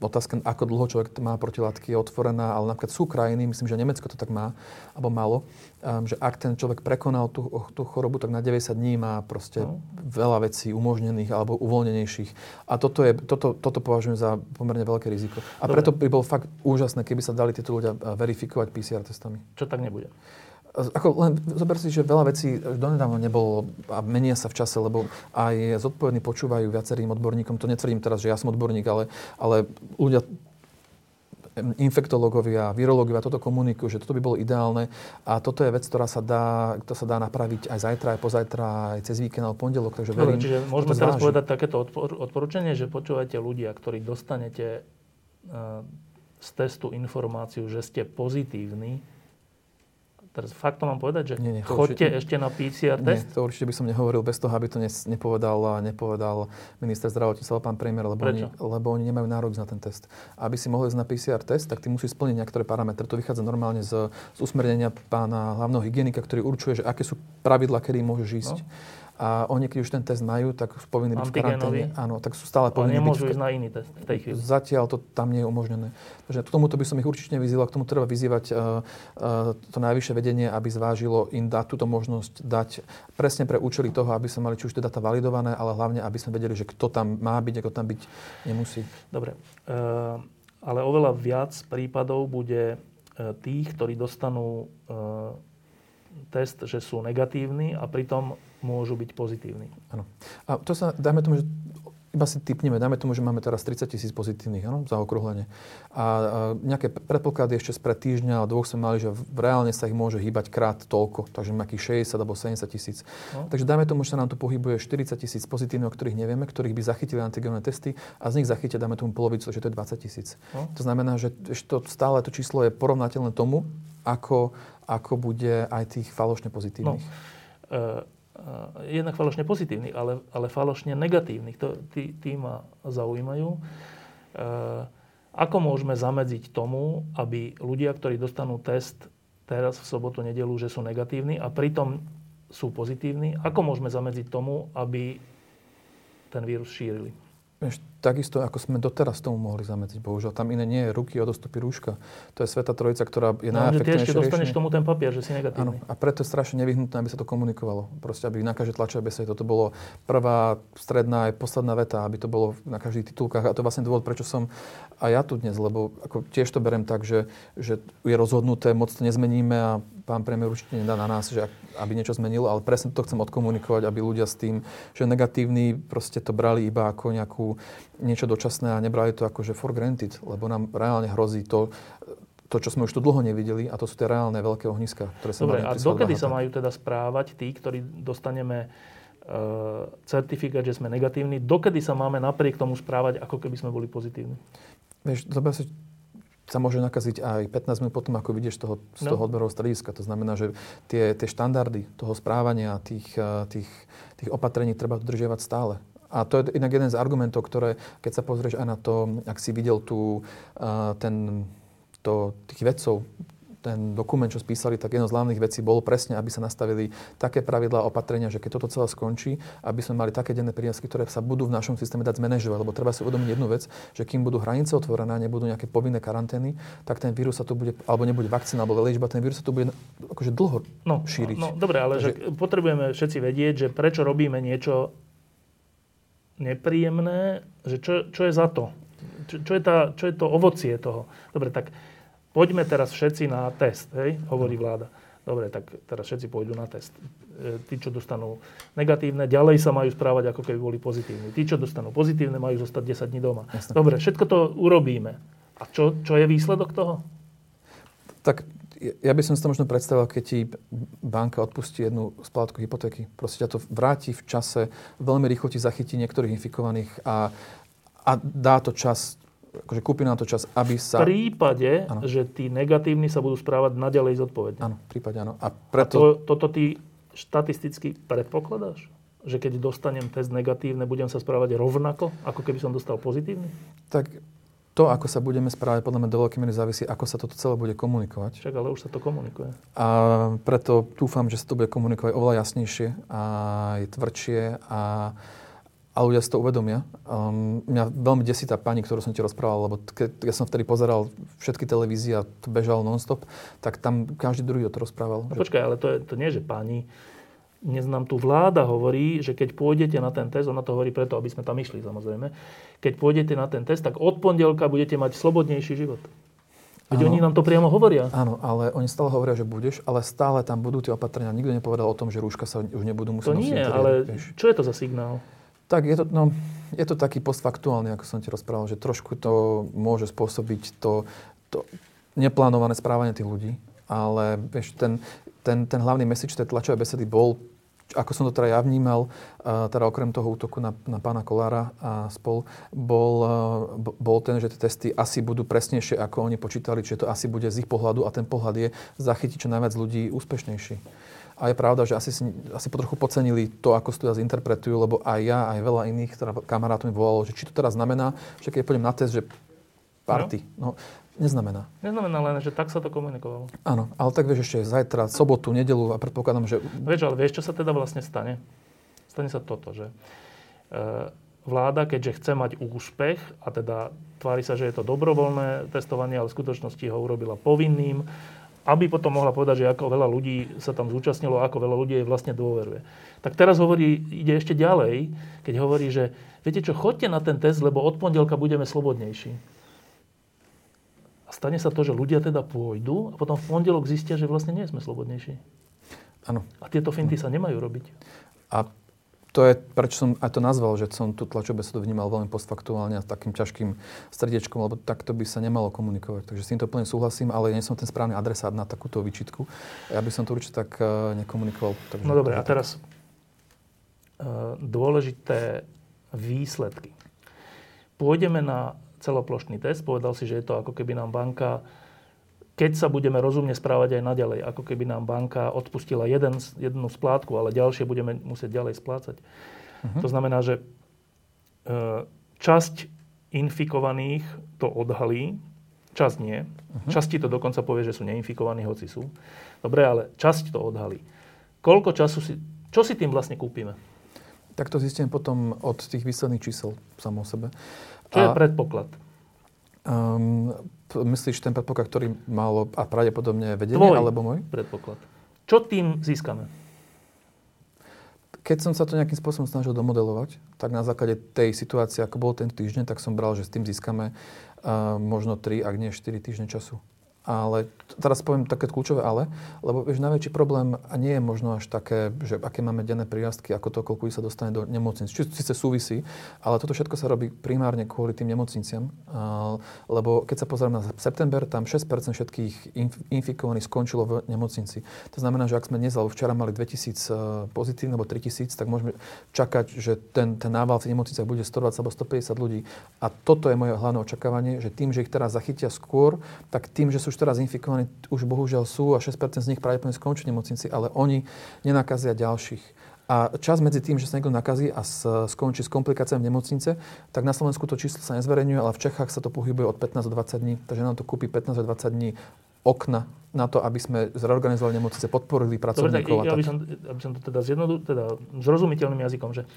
otázka, ako dlho človek má protilátky, je otvorená, ale napríklad sú krajiny, myslím, že Nemecko to tak má, alebo malo, um, že ak ten človek prekonal tú, tú chorobu, tak na 90 dní má proste no. veľa vecí umožnených alebo uvoľnenejších. A toto, je, toto, toto považujem za pomerne veľké riziko. A Dobre. preto by bolo fakt úžasné, keby sa dali tieto ľudia verifikovať PCR testami. Čo tak nebude? Ako len zober si, že veľa vecí donedávno nebolo a menia sa v čase, lebo aj zodpovední počúvajú viacerým odborníkom. To netvrdím teraz, že ja som odborník, ale, ale ľudia infektológovia, virológovia toto komunikujú, že toto by bolo ideálne a toto je vec, ktorá sa dá, to sa dá napraviť aj zajtra, aj pozajtra, aj cez víkend alebo pondelok. Takže verím, čiže môžeme teraz povedať takéto odpor- odporúčanie, že počúvajte ľudia, ktorí dostanete uh, z testu informáciu, že ste pozitívni, Teraz fakt to mám povedať, že nie, nie, chodte určite, ešte na PCR test? Nie, to určite by som nehovoril bez toho, aby to nepovedal, nepovedal minister zdravotníctva, pán premiér, lebo oni, lebo oni nemajú nárok na ten test. Aby si mohli ísť na PCR test, tak ty musí splniť niektoré parametre. To vychádza normálne z, z usmernenia pána hlavného hygienika, ktorý určuje, že aké sú pravidla, kedy môžeš ísť. No a oni, keď už ten test majú, tak sú povinní byť v karanténe. Áno, tak sú stále povinní nemôžu byť ísť na iný test v tej chvíli. Zatiaľ to tam nie je umožnené. Takže k tomuto by som ich určite nevyzýval, k tomu treba vyzývať uh, uh, to najvyššie vedenie, aby zvážilo im dať túto možnosť dať presne pre účely toho, aby sme mali či už tie data validované, ale hlavne, aby sme vedeli, že kto tam má byť, ako tam byť nemusí. Dobre. Uh, ale oveľa viac prípadov bude tých, ktorí dostanú test, že sú negatívni a pritom môžu byť pozitívni. Áno. A to sa, dajme tomu, že iba si typneme, dajme tomu, že máme teraz 30 tisíc pozitívnych, áno, za okruhlenie. A, a nejaké predpoklady ešte spred týždňa alebo dvoch sme mali, že v, reálne sa ich môže hýbať krát toľko, takže nejakých 60 alebo 70 tisíc. No. Takže dajme tomu, že sa nám tu pohybuje 40 tisíc pozitívnych, o ktorých nevieme, ktorých by zachytili antigenové testy a z nich zachytia, dáme tomu polovicu, že to je 20 tisíc. No. To znamená, že to, stále to číslo je porovnateľné tomu, ako, ako bude aj tých falošne pozitívnych. No. Uh jednak falošne pozitívnych, ale, ale falošne negatívnych. To, tí, tí ma zaujímajú. E, ako môžeme zamedziť tomu, aby ľudia, ktorí dostanú test teraz v sobotu, nedelu, že sú negatívni a pritom sú pozitívni, ako môžeme zamedziť tomu, aby ten vírus šírili? Takisto, ako sme doteraz tomu mohli zamedziť. Bohužiaľ, tam iné nie je ruky, odostupy rúška. To je Sveta Trojica, ktorá je no, najefektívnejšia. Ty ešte dostaneš tomu ten papier, že si negatívny. Áno, a preto je strašne nevyhnutné, aby sa to komunikovalo. Proste, aby na každej tlačovej besede toto bolo prvá, stredná aj posledná veta, aby to bolo na každých titulkách. A to je vlastne dôvod, prečo som aj ja tu dnes, lebo ako tiež to berem tak, že, že je rozhodnuté, moc to nezmeníme a pán premiér určite nedá na nás, že aby niečo zmenilo, ale presne to chcem odkomunikovať, aby ľudia s tým, že negatívni proste to brali iba ako nejakú niečo dočasné a nebrali to ako že for granted, lebo nám reálne hrozí to, to, čo sme už tu dlho nevideli, a to sú tie reálne veľké ohniska, ktoré sa Dobre, a dokedy sa majú teda správať tí, ktorí dostaneme uh, certifikát, že sme negatívni, dokedy sa máme napriek tomu správať, ako keby sme boli pozitívni? Vieš, zober si, sa môže nakaziť aj 15 minút potom, ako vidieš toho, z toho no. odberového strediska. To znamená, že tie, tie štandardy toho správania, tých, eh, tých, tých opatrení treba dodržiavať stále. A to je inak jeden z argumentov, ktoré, keď sa pozrieš aj na to, ak si videl tu uh, ten, to, tých vedcov, ten dokument, čo spísali, tak jedno z hlavných vecí bolo presne, aby sa nastavili také pravidlá opatrenia, že keď toto celé skončí, aby sme mali také denné príjazky, ktoré sa budú v našom systéme dať zmanéžovať. Lebo treba si uvedomiť jednu vec, že kým budú hranice otvorené nebudú nejaké povinné karantény, tak ten vírus sa tu bude, alebo nebude vakcína alebo liečba, ten vírus sa tu bude akože dlho no, šíriť. No, no dobre, ale Takže... že potrebujeme všetci vedieť, že prečo robíme niečo nepríjemné, že čo, čo je za to? Čo, čo, je tá, čo je to ovocie toho? Dobre, tak poďme teraz všetci na test, hej, hovorí vláda. Dobre, tak teraz všetci pôjdu na test. E, tí, čo dostanú negatívne, ďalej sa majú správať, ako keby boli pozitívni. Tí, čo dostanú pozitívne, majú zostať 10 dní doma. Jasne. Dobre, všetko to urobíme. A čo, čo je výsledok toho? Tak ja by som si to možno predstavil, keď ti banka odpustí jednu splátku hypotéky. Proste ťa to vráti v čase, veľmi rýchlo ti zachytí niektorých infikovaných a, a dá to čas, akože kúpi nám to čas, aby sa... V prípade, ano. že tí negatívni sa budú správať naďalej zodpovedne. Áno, v prípade áno. A, preto... a to, toto ty štatisticky predpokladáš? Že keď dostanem test negatívne, budem sa správať rovnako, ako keby som dostal pozitívny? Tak to, ako sa budeme správať, podľa mňa do veľkej miery závisí, ako sa toto celé bude komunikovať. Však ale už sa to komunikuje. A preto dúfam, že sa to bude komunikovať oveľa jasnejšie a aj tvrdšie a, a ľudia si to uvedomia. Um, mňa veľmi desí tá pani, ktorú som ti rozprával, lebo keď ja som vtedy pozeral všetky televízie a to bežalo non-stop, tak tam každý druhý o to rozprával. No, že... Počkaj, ale to, je, to nie, že pani dnes nám tu vláda hovorí, že keď pôjdete na ten test, ona to hovorí preto, aby sme tam išli samozrejme, keď pôjdete na ten test, tak od pondelka budete mať slobodnejší život. Veď oni nám to priamo hovoria. Áno, ale oni stále hovoria, že budeš, ale stále tam budú tie opatrenia. Nikto nepovedal o tom, že rúška sa už nebudú musieť To nie, ale vieš. čo je to za signál? Tak je to, no, je to taký postfaktuálny, ako som ti rozprával, že trošku to môže spôsobiť to, to neplánované správanie tých ľudí. Ale vieš, ten, ten, ten hlavný message tej tlačovej besedy bol, ako som to teda ja vnímal, teda okrem toho útoku na, na pána Kolára a spol, bol, bol ten, že tie testy asi budú presnejšie, ako oni počítali, čiže to asi bude z ich pohľadu a ten pohľad je zachytiť čo najviac ľudí úspešnejší. A je pravda, že asi, asi trochu podcenili to, ako si to interpretujú, lebo aj ja, aj veľa iných teda kamarátov mi volalo, že či to teraz znamená, že keď pôjdem na test, že party. No. no Neznamená. Neznamená len, že tak sa to komunikovalo. Áno, ale tak vieš ešte zajtra, sobotu, nedelu a predpokladám, že... Vieš, ale vieš, čo sa teda vlastne stane? Stane sa toto, že e, vláda, keďže chce mať úspech a teda tvári sa, že je to dobrovoľné testovanie, ale v skutočnosti ho urobila povinným, aby potom mohla povedať, že ako veľa ľudí sa tam zúčastnilo, ako veľa ľudí jej vlastne dôveruje. Tak teraz hovorí, ide ešte ďalej, keď hovorí, že viete čo, chodte na ten test, lebo od pondelka budeme slobodnejší. Stane sa to, že ľudia teda pôjdu a potom v pondelok zistia, že vlastne nie sme slobodnejší. Áno. A tieto finty sa nemajú robiť. A to je, prečo som aj to nazval, že som tú tlačovú besedu vnímal veľmi postfaktuálne a takým ťažkým srdiečkom, lebo takto by sa nemalo komunikovať. Takže s týmto plne súhlasím, ale nie som ten správny adresát na takúto výčitku. Ja by som to určite tak uh, nekomunikoval. Takže no dobre, a teraz uh, dôležité výsledky. Pôjdeme na celoplošný test. Povedal si, že je to ako keby nám banka, keď sa budeme rozumne správať aj naďalej, ako keby nám banka odpustila jeden, jednu splátku, ale ďalšie budeme musieť ďalej splácať. Uh-huh. To znamená, že e, časť infikovaných to odhalí, časť nie. Uh-huh. Časti to dokonca povie, že sú neinfikovaní, hoci sú. Dobre, ale časť to odhalí. Koľko času si... Čo si tým vlastne kúpime? Tak to zistím potom od tých výsledných čísel samo o sebe. Čo a, je predpoklad? Um, myslíš ten predpoklad, ktorý malo a pravdepodobne vedenie, Tvoj alebo môj? predpoklad. Čo tým získame? Keď som sa to nejakým spôsobom snažil domodelovať, tak na základe tej situácie, ako bol ten týždeň, tak som bral, že s tým získame uh, možno 3, ak nie 4 týždne času. Ale teraz poviem také kľúčové ale, lebo vieš, najväčší problém nie je možno až také, že aké máme denné prírastky, ako to, koľko sa dostane do nemocnic. Či síce súvisí, ale toto všetko sa robí primárne kvôli tým nemocniciam. Lebo keď sa pozrieme na september, tam 6% všetkých infikovaných skončilo v nemocnici. To znamená, že ak sme dnes, alebo včera mali 2000 e, pozitívnych, alebo 3000, tak môžeme čakať, že ten, ten nával v nemocniciach bude 120 alebo 150 ľudí. A toto je moje hlavné očakávanie, že tým, že ich teraz zachytia skôr, tak tým, že sú teraz infikovaní, už bohužiaľ sú a 6% z nich pravdepodobne skončí v nemocnici, ale oni nenakazia ďalších. A čas medzi tým, že sa niekto nakazí a skončí s komplikáciami v nemocnice, tak na Slovensku to číslo sa nezverejňuje, ale v Čechách sa to pohybuje od 15 do 20 dní. Takže nám to kúpi 15 do 20 dní okna na to, aby sme zreorganizovali nemocnice, podporili pracovníkov. Dobre, tak, ja by som, aby som to teda, zjednodu, teda zrozumiteľným jazykom, že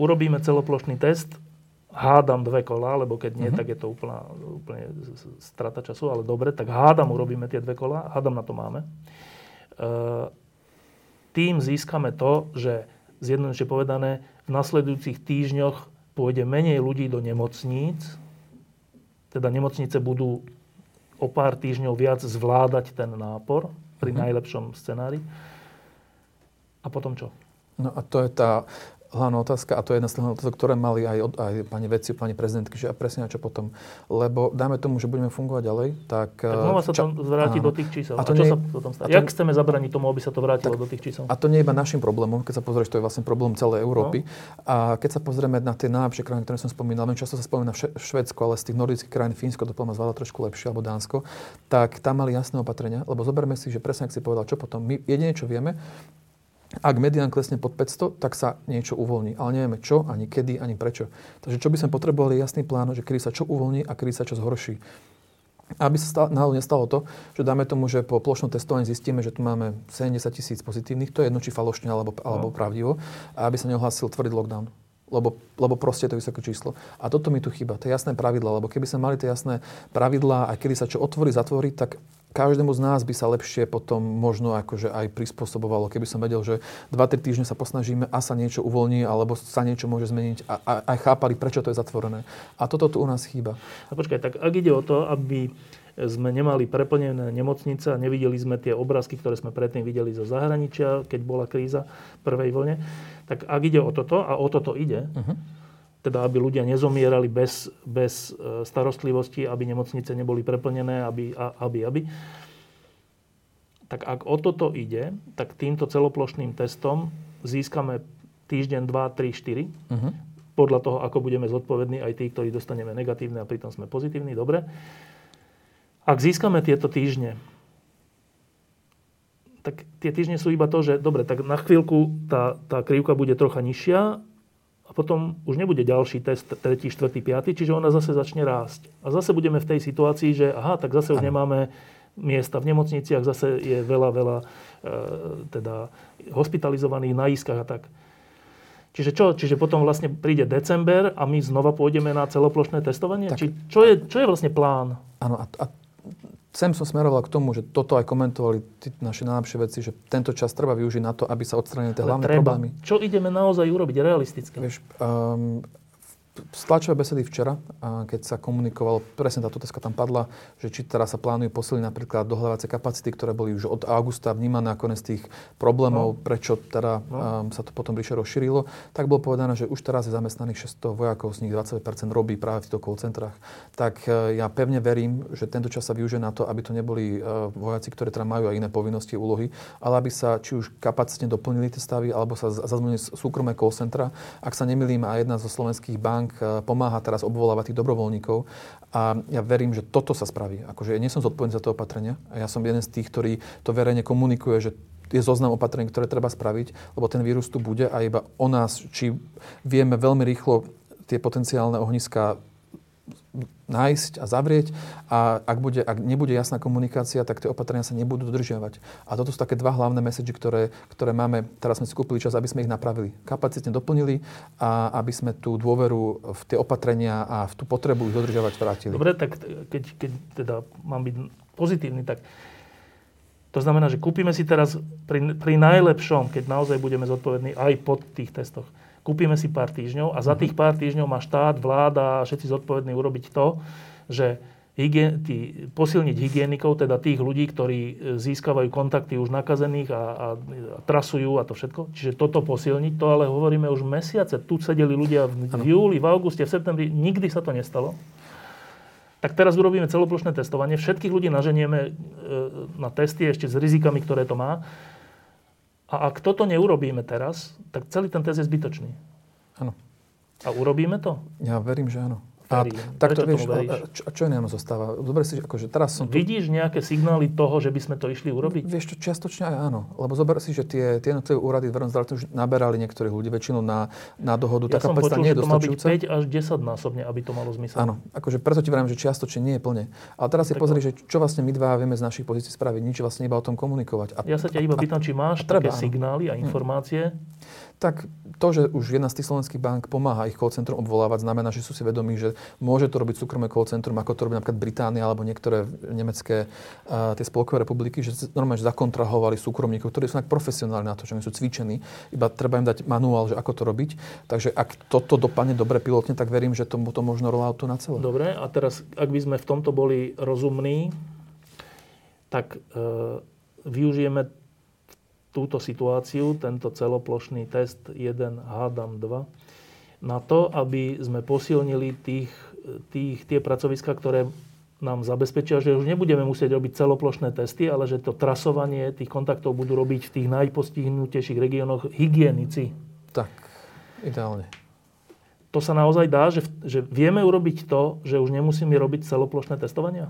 urobíme celoplošný test, hádam dve kola, lebo keď nie, mm-hmm. tak je to úplná, úplne strata času, ale dobre, tak hádam urobíme tie dve kola, hádam na to máme. E, tým získame to, že zjednodušene povedané, v nasledujúcich týždňoch pôjde menej ľudí do nemocníc, teda nemocnice budú o pár týždňov viac zvládať ten nápor pri mm-hmm. najlepšom scenári. A potom čo? No a to je tá hlavná otázka, a to je jedna z tých otázok, ktoré mali aj, aj pani veci, pani prezidentky, že a presne čo potom. Lebo dáme tomu, že budeme fungovať ďalej, tak... Tak znova sa to vráti do tých čísel. A, to a čo nie, sa potom stane? Jak chceme zabraniť tomu, aby sa to vrátilo tak, do tých čísel? A to nie je iba našim problémom, keď sa pozrieš, to je vlastne problém celej Európy. No. A keď sa pozrieme na tie najlepšie krajiny, ktoré som spomínal, veľmi často sa spomína Švedsko, ale z tých nordických krajín Fínsko to podľa zvláda trošku lepšie, alebo Dánsko, tak tam mali jasné opatrenia, lebo zoberme si, že presne ak si povedal, čo potom. My jedine, čo vieme, ak medián klesne pod 500, tak sa niečo uvoľní. Ale nevieme čo, ani kedy, ani prečo. Takže čo by sme potrebovali, jasný plán, že kedy sa čo uvoľní a kedy sa čo zhorší. Aby sa náhodou nestalo to, že dáme tomu, že po plošnom testovaní zistíme, že tu máme 70 tisíc pozitívnych, to je jedno, či falošne alebo, alebo no. pravdivo, a aby sa neohlásil tvrdý lockdown. Lebo, lebo proste je to vysoké číslo. A toto mi tu chýba, to je jasné pravidla, lebo keby sme mali tie jasné pravidlá a kedy sa čo otvorí, zatvorí, tak každému z nás by sa lepšie potom možno akože aj prispôsobovalo, keby som vedel, že 2-3 týždne sa posnažíme a sa niečo uvoľní, alebo sa niečo môže zmeniť a, a aj chápali, prečo to je zatvorené. A toto tu u nás chýba. A počkaj, tak ak ide o to, aby sme nemali preplnené nemocnice a nevideli sme tie obrázky, ktoré sme predtým videli zo zahraničia, keď bola kríza v prvej vlne, tak ak ide o toto, a o toto ide, uh-huh teda aby ľudia nezomierali bez, bez e, starostlivosti, aby nemocnice neboli preplnené, aby, aby, aby. Tak ak o toto ide, tak týmto celoplošným testom získame týždeň, 2, 3, 4. Uh-huh. Podľa toho, ako budeme zodpovední aj tí, ktorí dostaneme negatívne a pritom sme pozitívni. Dobre. Ak získame tieto týždne, tak tie týždne sú iba to, že dobre, tak na chvíľku tá, tá krivka bude trocha nižšia a potom už nebude ďalší test, tretí, štvrtý, piatý, čiže ona zase začne rásť. A zase budeme v tej situácii, že aha, tak zase už nemáme miesta v nemocniciach, zase je veľa, veľa e, teda hospitalizovaných na iskách a tak. Čiže čo? Čiže potom vlastne príde december a my znova pôjdeme na celoplošné testovanie? Tak, Či, čo, je, čo je vlastne plán? Áno, a, a sem som smeroval k tomu, že toto aj komentovali tí naše najlepšie veci, že tento čas treba využiť na to, aby sa odstranili tie hlavné treba. problémy. Čo ideme naozaj urobiť realisticky? Vieš, um, tlačové besedy včera, keď sa komunikovalo, presne táto otázka tam padla, že či teraz sa plánujú posiliť napríklad dohľadávacie kapacity, ktoré boli už od augusta vnímané ako z tých problémov, no. prečo teda no. sa to potom bližšie rozšírilo, tak bolo povedané, že už teraz je zamestnaných 600 vojakov, z nich 20% robí práve v týchto call centrách. Tak uh, ja pevne verím, že tento čas sa využije na to, aby to neboli uh, vojaci, ktorí teda majú aj iné povinnosti, úlohy, ale aby sa či už kapacitne doplnili tie stavy, alebo sa zazvonili súkromné call centra. Ak sa nemilím, a jedna zo slovenských bank bank eh, pomáha teraz obvolávať tých dobrovoľníkov a ja verím, že toto sa spraví. Akože ja nie som zodpovedný za to opatrenia ja som jeden z tých, ktorý to verejne komunikuje, že je zoznam opatrení, ktoré treba spraviť, lebo ten vírus tu bude a iba o nás, či vieme veľmi rýchlo tie potenciálne ohniska nájsť a zavrieť a ak, bude, ak nebude jasná komunikácia, tak tie opatrenia sa nebudú dodržiavať. A toto sú také dva hlavné message, ktoré, ktoré máme, teraz sme si kúpili čas, aby sme ich napravili. Kapacitne doplnili a aby sme tú dôveru v tie opatrenia a v tú potrebu ich dodržiavať vrátili. Dobre, tak keď, keď teda mám byť pozitívny, tak to znamená, že kúpime si teraz pri, pri najlepšom, keď naozaj budeme zodpovední aj pod tých testoch, kúpime si pár týždňov a za mhm. tých pár týždňov má štát, vláda všetci zodpovední urobiť to, že hygien, tí, posilniť hygienikov, teda tých ľudí, ktorí e, získavajú kontakty už nakazených a, a, a trasujú a to všetko. Čiže toto posilniť, to ale hovoríme už mesiace. Tu sedeli ľudia v, v júli, v auguste, v septembri, nikdy sa to nestalo. Tak teraz urobíme celoplošné testovanie, všetkých ľudí naženieme e, na testy ešte s rizikami, ktoré to má. A ak toto neurobíme teraz, tak celý ten test je zbytočný. Áno. A urobíme to? Ja verím, že áno. A tak to vieš, čo, čo nám zostáva? Dobre si, akože teraz som tu... Vidíš nejaké signály toho, že by sme to išli urobiť? Vieš čo, čiastočne aj áno. Lebo zober si, že tie, tie jednotlivé úrady v verejnom už naberali niektorých ľudí, väčšinou na, na dohodu. Ja Taká som počul, nie je že to má byť 5 až 10 násobne, aby to malo zmysel. Áno, akože preto ti vravím, že čiastočne nie je plne. Ale teraz si tak pozri, že čo vlastne my dva vieme z našich pozícií spraviť. Nič vlastne iba o tom komunikovať. A, ja sa ťa iba pýtam, či máš treba, také áno. signály a hm. informácie, tak to, že už jedna z tých slovenských bank pomáha ich call centrum obvolávať, znamená, že sú si vedomí, že môže to robiť súkromné call centrum, ako to robí napríklad Británia alebo niektoré nemecké uh, tie spolkové republiky, že normálne že zakontrahovali súkromníkov, ktorí sú tak profesionálni na to, že oni sú cvičení, iba treba im dať manuál, že ako to robiť. Takže ak toto dopadne dobre pilotne, tak verím, že tomu to možno rolloutu na celé. Dobre, a teraz, ak by sme v tomto boli rozumní, tak uh, využijeme túto situáciu, tento celoplošný test 1, hádam 2, na to, aby sme posilnili tých, tých, tie pracoviska, ktoré nám zabezpečia, že už nebudeme musieť robiť celoplošné testy, ale že to trasovanie tých kontaktov budú robiť v tých najpostihnutejších regiónoch hygienici. Tak, ideálne. To sa naozaj dá, že, že vieme urobiť to, že už nemusíme robiť celoplošné testovania?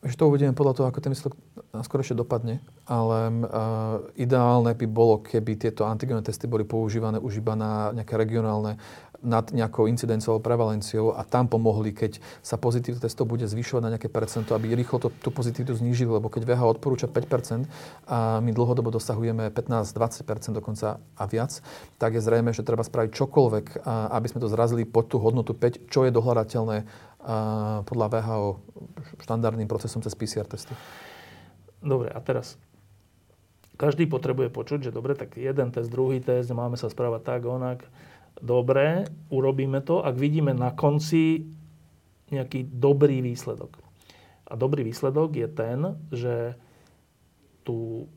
Že to uvidíme podľa toho, ako ten výsledok skôr ešte dopadne, ale uh, ideálne by bolo, keby tieto antigenové testy boli používané už iba na nejaké regionálne nad nejakou incidenciou prevalenciou a tam pomohli, keď sa pozitívne testov bude zvyšovať na nejaké percento, aby rýchlo to, tú pozitivitu znížili, lebo keď VH odporúča 5% a my dlhodobo dosahujeme 15-20% dokonca a viac, tak je zrejme, že treba spraviť čokoľvek, aby sme to zrazili pod tú hodnotu 5, čo je dohľadateľné podľa VHO štandardným procesom cez PCR testy. Dobre, a teraz každý potrebuje počuť, že dobre, tak jeden test, druhý test, máme sa správať tak, onak dobre, urobíme to, ak vidíme na konci nejaký dobrý výsledok. A dobrý výsledok je ten, že tú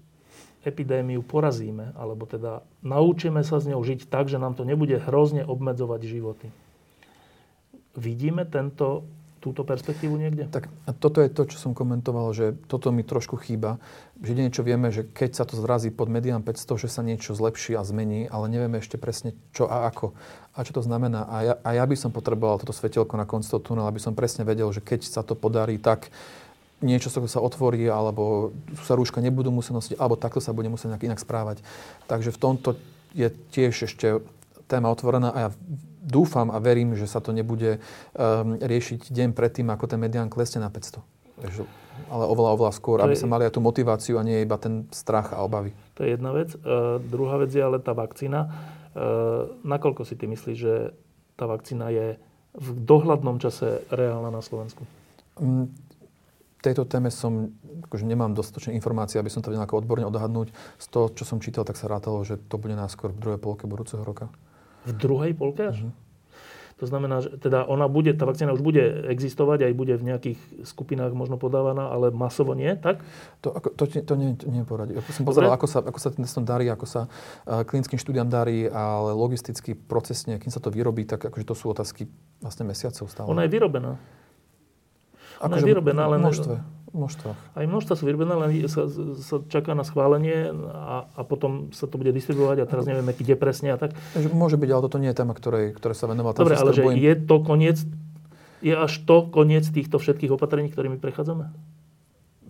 epidémiu porazíme, alebo teda naučíme sa s ňou žiť tak, že nám to nebude hrozne obmedzovať životy. Vidíme tento túto perspektívu niekde? Tak toto je to, čo som komentoval, že toto mi trošku chýba. Že niečo vieme, že keď sa to zrazí pod medián 500, že sa niečo zlepší a zmení, ale nevieme ešte presne čo a ako. A čo to znamená. A ja, a ja by som potreboval toto svetelko na konci toho tunela, aby som presne vedel, že keď sa to podarí, tak niečo sa otvorí, alebo sa rúška nebudú musieť nosiť, alebo takto sa bude musieť inak správať. Takže v tomto je tiež ešte téma otvorená a ja dúfam a verím, že sa to nebude um, riešiť deň predtým, ako ten medián klesne na 500. Ale oveľa, oveľa skôr, aby sa mali aj tú motiváciu a nie iba ten strach a obavy. To je jedna vec. Uh, druhá vec je ale tá vakcína. Uh, nakoľko si ty myslíš, že tá vakcína je v dohľadnom čase reálna na Slovensku? Um, tejto téme som, akože nemám dostatočné informácie, aby som to vedel odborne odhadnúť. Z toho, čo som čítal, tak sa rátalo, že to bude náskôr v druhej polke budúceho roka. V druhej polke až? Uh-huh. To znamená, že teda ona bude, tá vakcína už bude existovať, aj bude v nejakých skupinách možno podávaná, ale masovo nie, tak? To, ako, to, to, nie, nie poradí. Ja som pozeral, ako sa, ako sa ten testom darí, ako sa uh, klinickým štúdiam darí, ale logisticky, procesne, kým sa to vyrobí, tak akože to sú otázky vlastne mesiacov stále. Ona je vyrobená. Ona akože je vyrobená, ale... Množstve množstvách. Aj množstva sú vyrobené, len sa, sa čaká na schválenie a, a potom sa to bude distribuovať a teraz nevieme, kde presne a tak. Môže byť, ale toto nie je téma, ktorej, ktoré sa venovala. Dobre, ale že je to koniec, je až to koniec týchto všetkých opatrení, ktorými prechádzame?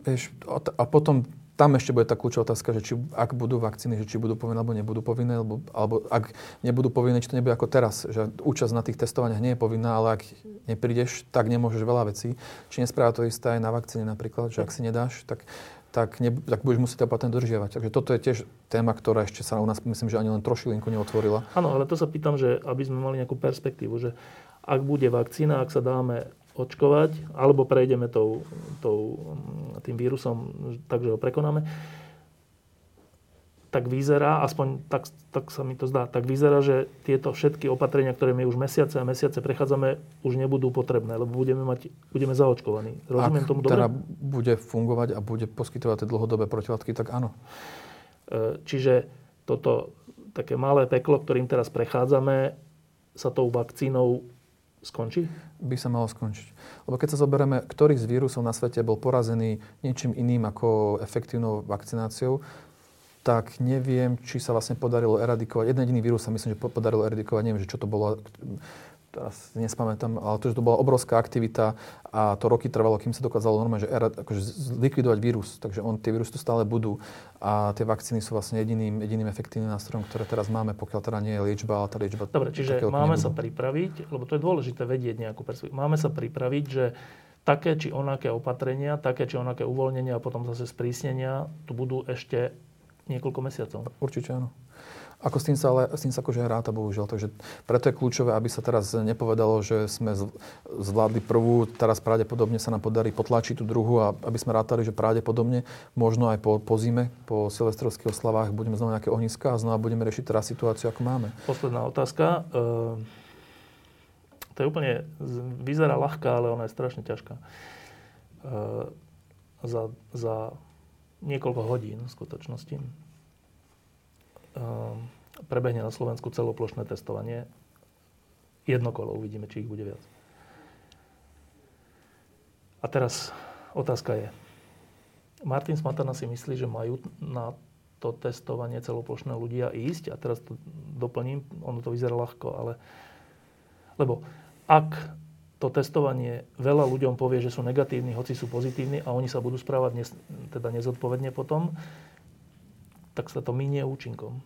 Vieš, a potom tam ešte bude tá kľúčová otázka, že či, ak budú vakcíny, že či budú povinné alebo nebudú povinné, alebo, alebo ak nebudú povinné, či to nebude ako teraz, že účasť na tých testovaniach nie je povinná, ale ak neprídeš, tak nemôžeš veľa vecí. Či nespráva to isté aj na vakcíne napríklad, že ak si nedáš, tak, tak, ne, tak budeš musieť opatrne dodržiavať. Takže toto je tiež téma, ktorá ešte sa u nás, myslím, že ani len trošilinku neotvorila. Áno, ale to sa pýtam, že aby sme mali nejakú perspektívu, že ak bude vakcína, ak sa dáme očkovať, alebo prejdeme tou, tou, tým vírusom, takže ho prekonáme. tak vyzerá, aspoň tak, tak sa mi to zdá, tak vyzerá, že tieto všetky opatrenia, ktoré my už mesiace a mesiace prechádzame, už nebudú potrebné, lebo budeme, mať, budeme zaočkovaní. Rozumiem Ak tomu dobre? teda bude fungovať a bude poskytovať tie dlhodobé protilátky, tak áno. E, čiže toto také malé peklo, ktorým teraz prechádzame, sa tou vakcínou skončí? By sa malo skončiť. Lebo keď sa zoberieme, ktorý z vírusov na svete bol porazený niečím iným ako efektívnou vakcináciou, tak neviem, či sa vlastne podarilo eradikovať. Jeden jediný vírus sa myslím, že podarilo eradikovať. Neviem, že čo to bolo teraz nespamätám, ale to, že to bola obrovská aktivita a to roky trvalo, kým sa dokázalo normálne že akože zlikvidovať vírus. Takže on, tie vírusy tu stále budú a tie vakcíny sú vlastne jediným, jediným efektívnym nástrojom, ktoré teraz máme, pokiaľ teda nie je liečba, ale tá liečba... Dobre, čiže máme sa pripraviť, lebo to je dôležité vedieť nejakú perspektívu. Máme sa pripraviť, že také či onaké opatrenia, také či onaké uvoľnenia a potom zase sprísnenia tu budú ešte niekoľko mesiacov. Určite áno. Ako s tým sa, ale s tým sa akože ráta, bohužiaľ. Takže preto je kľúčové, aby sa teraz nepovedalo, že sme zvládli prvú, teraz pravdepodobne sa nám podarí potlačiť tú druhú a aby sme rátali, že pravdepodobne možno aj po, po zime, po silvestrovských oslavách budeme znova nejaké ohniska a znova budeme riešiť teraz situáciu, ako máme. Posledná otázka. E, to je úplne, vyzerá ľahká, ale ona je strašne ťažká. E, za, za niekoľko hodín v skutočnosti ehm, prebehne na Slovensku celoplošné testovanie. Jedno kolo, uvidíme, či ich bude viac. A teraz otázka je, Martin Smatana si myslí, že majú na to testovanie celoplošné ľudia ísť. A teraz to doplním, ono to vyzerá ľahko, ale... Lebo ak to testovanie veľa ľuďom povie, že sú negatívni, hoci sú pozitívni a oni sa budú správať nes, teda nezodpovedne potom, tak sa to minie účinkom.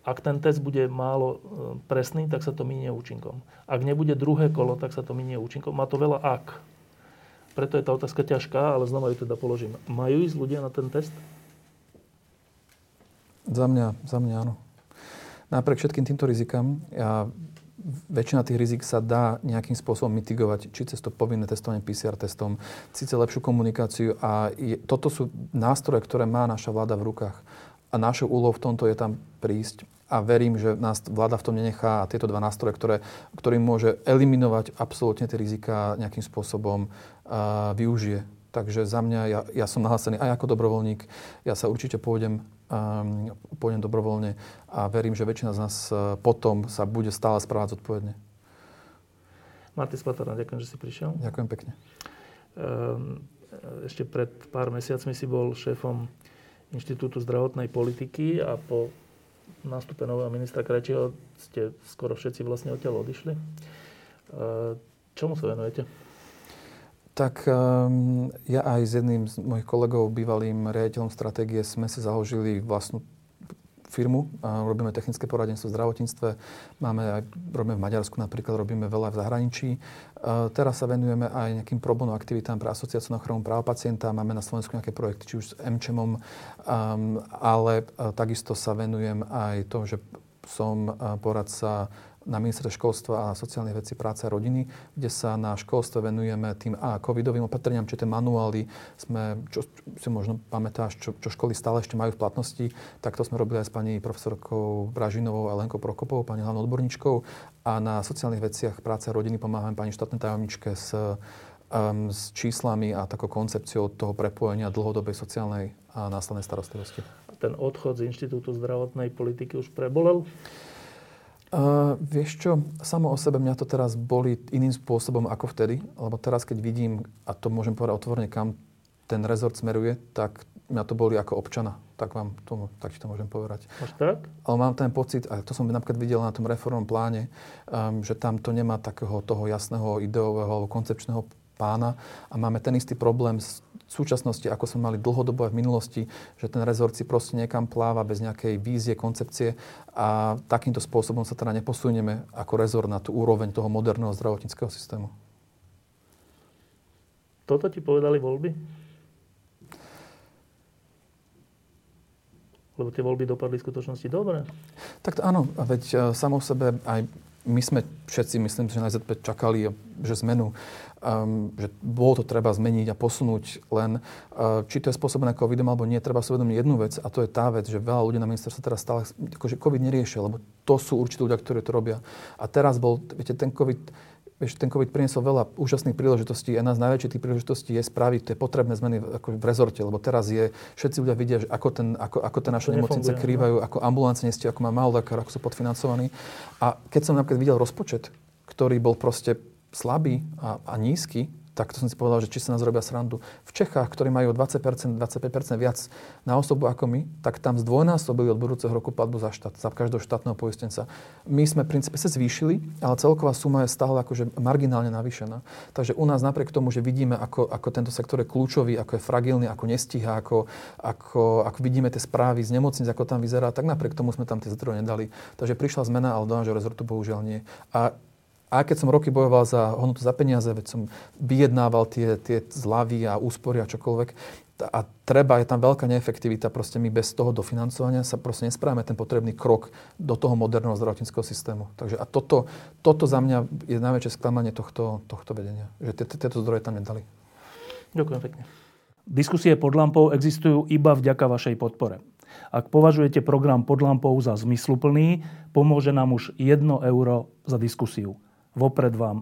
Ak ten test bude málo e, presný, tak sa to minie účinkom. Ak nebude druhé kolo, tak sa to minie účinkom. Má to veľa ak. Preto je tá otázka ťažká, ale znova ju teda položím. Majú ísť ľudia na ten test? Za mňa, za mňa áno. Napriek všetkým týmto rizikám, ja väčšina tých rizik sa dá nejakým spôsobom mitigovať, či cez to povinné testovanie PCR testom, síce lepšiu komunikáciu a je, toto sú nástroje, ktoré má naša vláda v rukách. A našou úlohou v tomto je tam prísť a verím, že nás vláda v tom nenechá a tieto dva nástroje, ktoré, ktorým môže eliminovať absolútne tie rizika nejakým spôsobom uh, využije. Takže za mňa, ja, ja som nahlásený aj ako dobrovoľník, ja sa určite pôjdem um, pôjdem dobrovoľne a verím, že väčšina z nás uh, potom sa bude stále správať zodpovedne. Martin Spatarna, ďakujem, že si prišiel. Ďakujem pekne. Um, ešte pred pár mesiacmi si bol šéfom Inštitútu zdravotnej politiky a po nástupe nového ministra Krajčího ste skoro všetci vlastne odtiaľ odišli. Uh, čomu sa venujete? Tak um, ja aj s jedným z mojich kolegov, bývalým riaditeľom stratégie, sme si založili vlastnú firmu. Robíme technické poradenstvo v zdravotníctve. Máme aj, robíme v Maďarsku napríklad, robíme veľa v zahraničí. Uh, teraz sa venujeme aj nejakým problémom aktivitám pre asociáciu na ochranu práva pacienta. Máme na Slovensku nejaké projekty, či už s MČMom, um, ale uh, takisto sa venujem aj tomu, že som uh, poradca na ministerstve školstva a sociálnych vecí práce a rodiny, kde sa na školstve venujeme tým a covidovým opatreniam, či tie manuály sme, čo si možno pamätáš, čo, čo školy stále ešte majú v platnosti, tak to sme robili aj s pani profesorkou Bražinovou a Lenkou Prokopovou, pani hlavnou odborníčkou a na sociálnych veciach práce a rodiny pomáhame pani štátnej tajomničke s, um, s číslami a takou koncepciou toho prepojenia dlhodobej sociálnej a následnej starostlivosti. Ten odchod z Inštitútu zdravotnej politiky už prebolel? Uh, vieš čo, samo o sebe mňa to teraz boli iným spôsobom ako vtedy, lebo teraz keď vidím, a to môžem povedať otvorene, kam ten rezort smeruje, tak mňa to boli ako občana. Tak vám tomu, tak ti to môžem povedať. Až tak? Ale mám ten pocit, a to som napríklad videl na tom reformnom pláne, um, že tam to nemá takého toho jasného ideového alebo koncepčného pána a máme ten istý problém s v súčasnosti, ako sme mali dlhodobo aj v minulosti, že ten rezort si proste niekam pláva bez nejakej vízie, koncepcie a takýmto spôsobom sa teda neposunieme ako rezort na tú úroveň toho moderného zdravotníckého systému. Toto ti povedali voľby? Lebo tie voľby dopadli v skutočnosti dobre. Tak to áno, veď uh, samo sebe aj my sme všetci, myslím, že na ZP čakali, že zmenu, um, že bolo to treba zmeniť a posunúť, len uh, či to je spôsobené covidom alebo nie, treba si uvedomiť jednu vec a to je tá vec, že veľa ľudí na ministerstve teraz stále, akože covid neriešia, lebo to sú určití ľudia, ktorí to robia. A teraz bol, viete, ten covid Vieš, ten COVID priniesol veľa úžasných príležitostí jedna z najväčších tých príležitostí je spraviť tie potrebné zmeny ako v rezorte, lebo teraz je, všetci ľudia vidia, že ako, ten, ako, ako tie naše nemocnice no. krývajú, ako ambulance nestie, ako má málo lekár, ako sú podfinancovaní. A keď som napríklad videl rozpočet, ktorý bol proste slabý a, a nízky, tak to som si povedal, že či sa nás robia srandu. V Čechách, ktorí majú 20%, 25% viac na osobu ako my, tak tam zdvojnásobili od budúceho roku platbu za štát, za každého štátneho poistenca. My sme v princípe sa zvýšili, ale celková suma je stále akože marginálne navýšená. Takže u nás napriek tomu, že vidíme, ako, ako tento sektor je kľúčový, ako je fragilný, ako nestíha, ako, ako, ako vidíme tie správy z nemocnic, ako tam vyzerá, tak napriek tomu sme tam tie zdroje nedali. Takže prišla zmena, ale do nášho rezortu bohužiaľ nie. A a keď som roky bojoval za hodnotu za peniaze, veď som vyjednával tie, tie zlavy a úspory a čokoľvek, a treba, je tam veľká neefektivita, proste my bez toho dofinancovania sa proste nesprávame ten potrebný krok do toho moderného zdravotníckého systému. Takže a toto, toto za mňa je najväčšie sklamanie tohto, tohto vedenia, že tieto zdroje tam nedali. Ďakujem pekne. Diskusie pod lampou existujú iba vďaka vašej podpore. Ak považujete program pod lampou za zmysluplný, pomôže nám už 1 euro za diskusiu. Vopred vám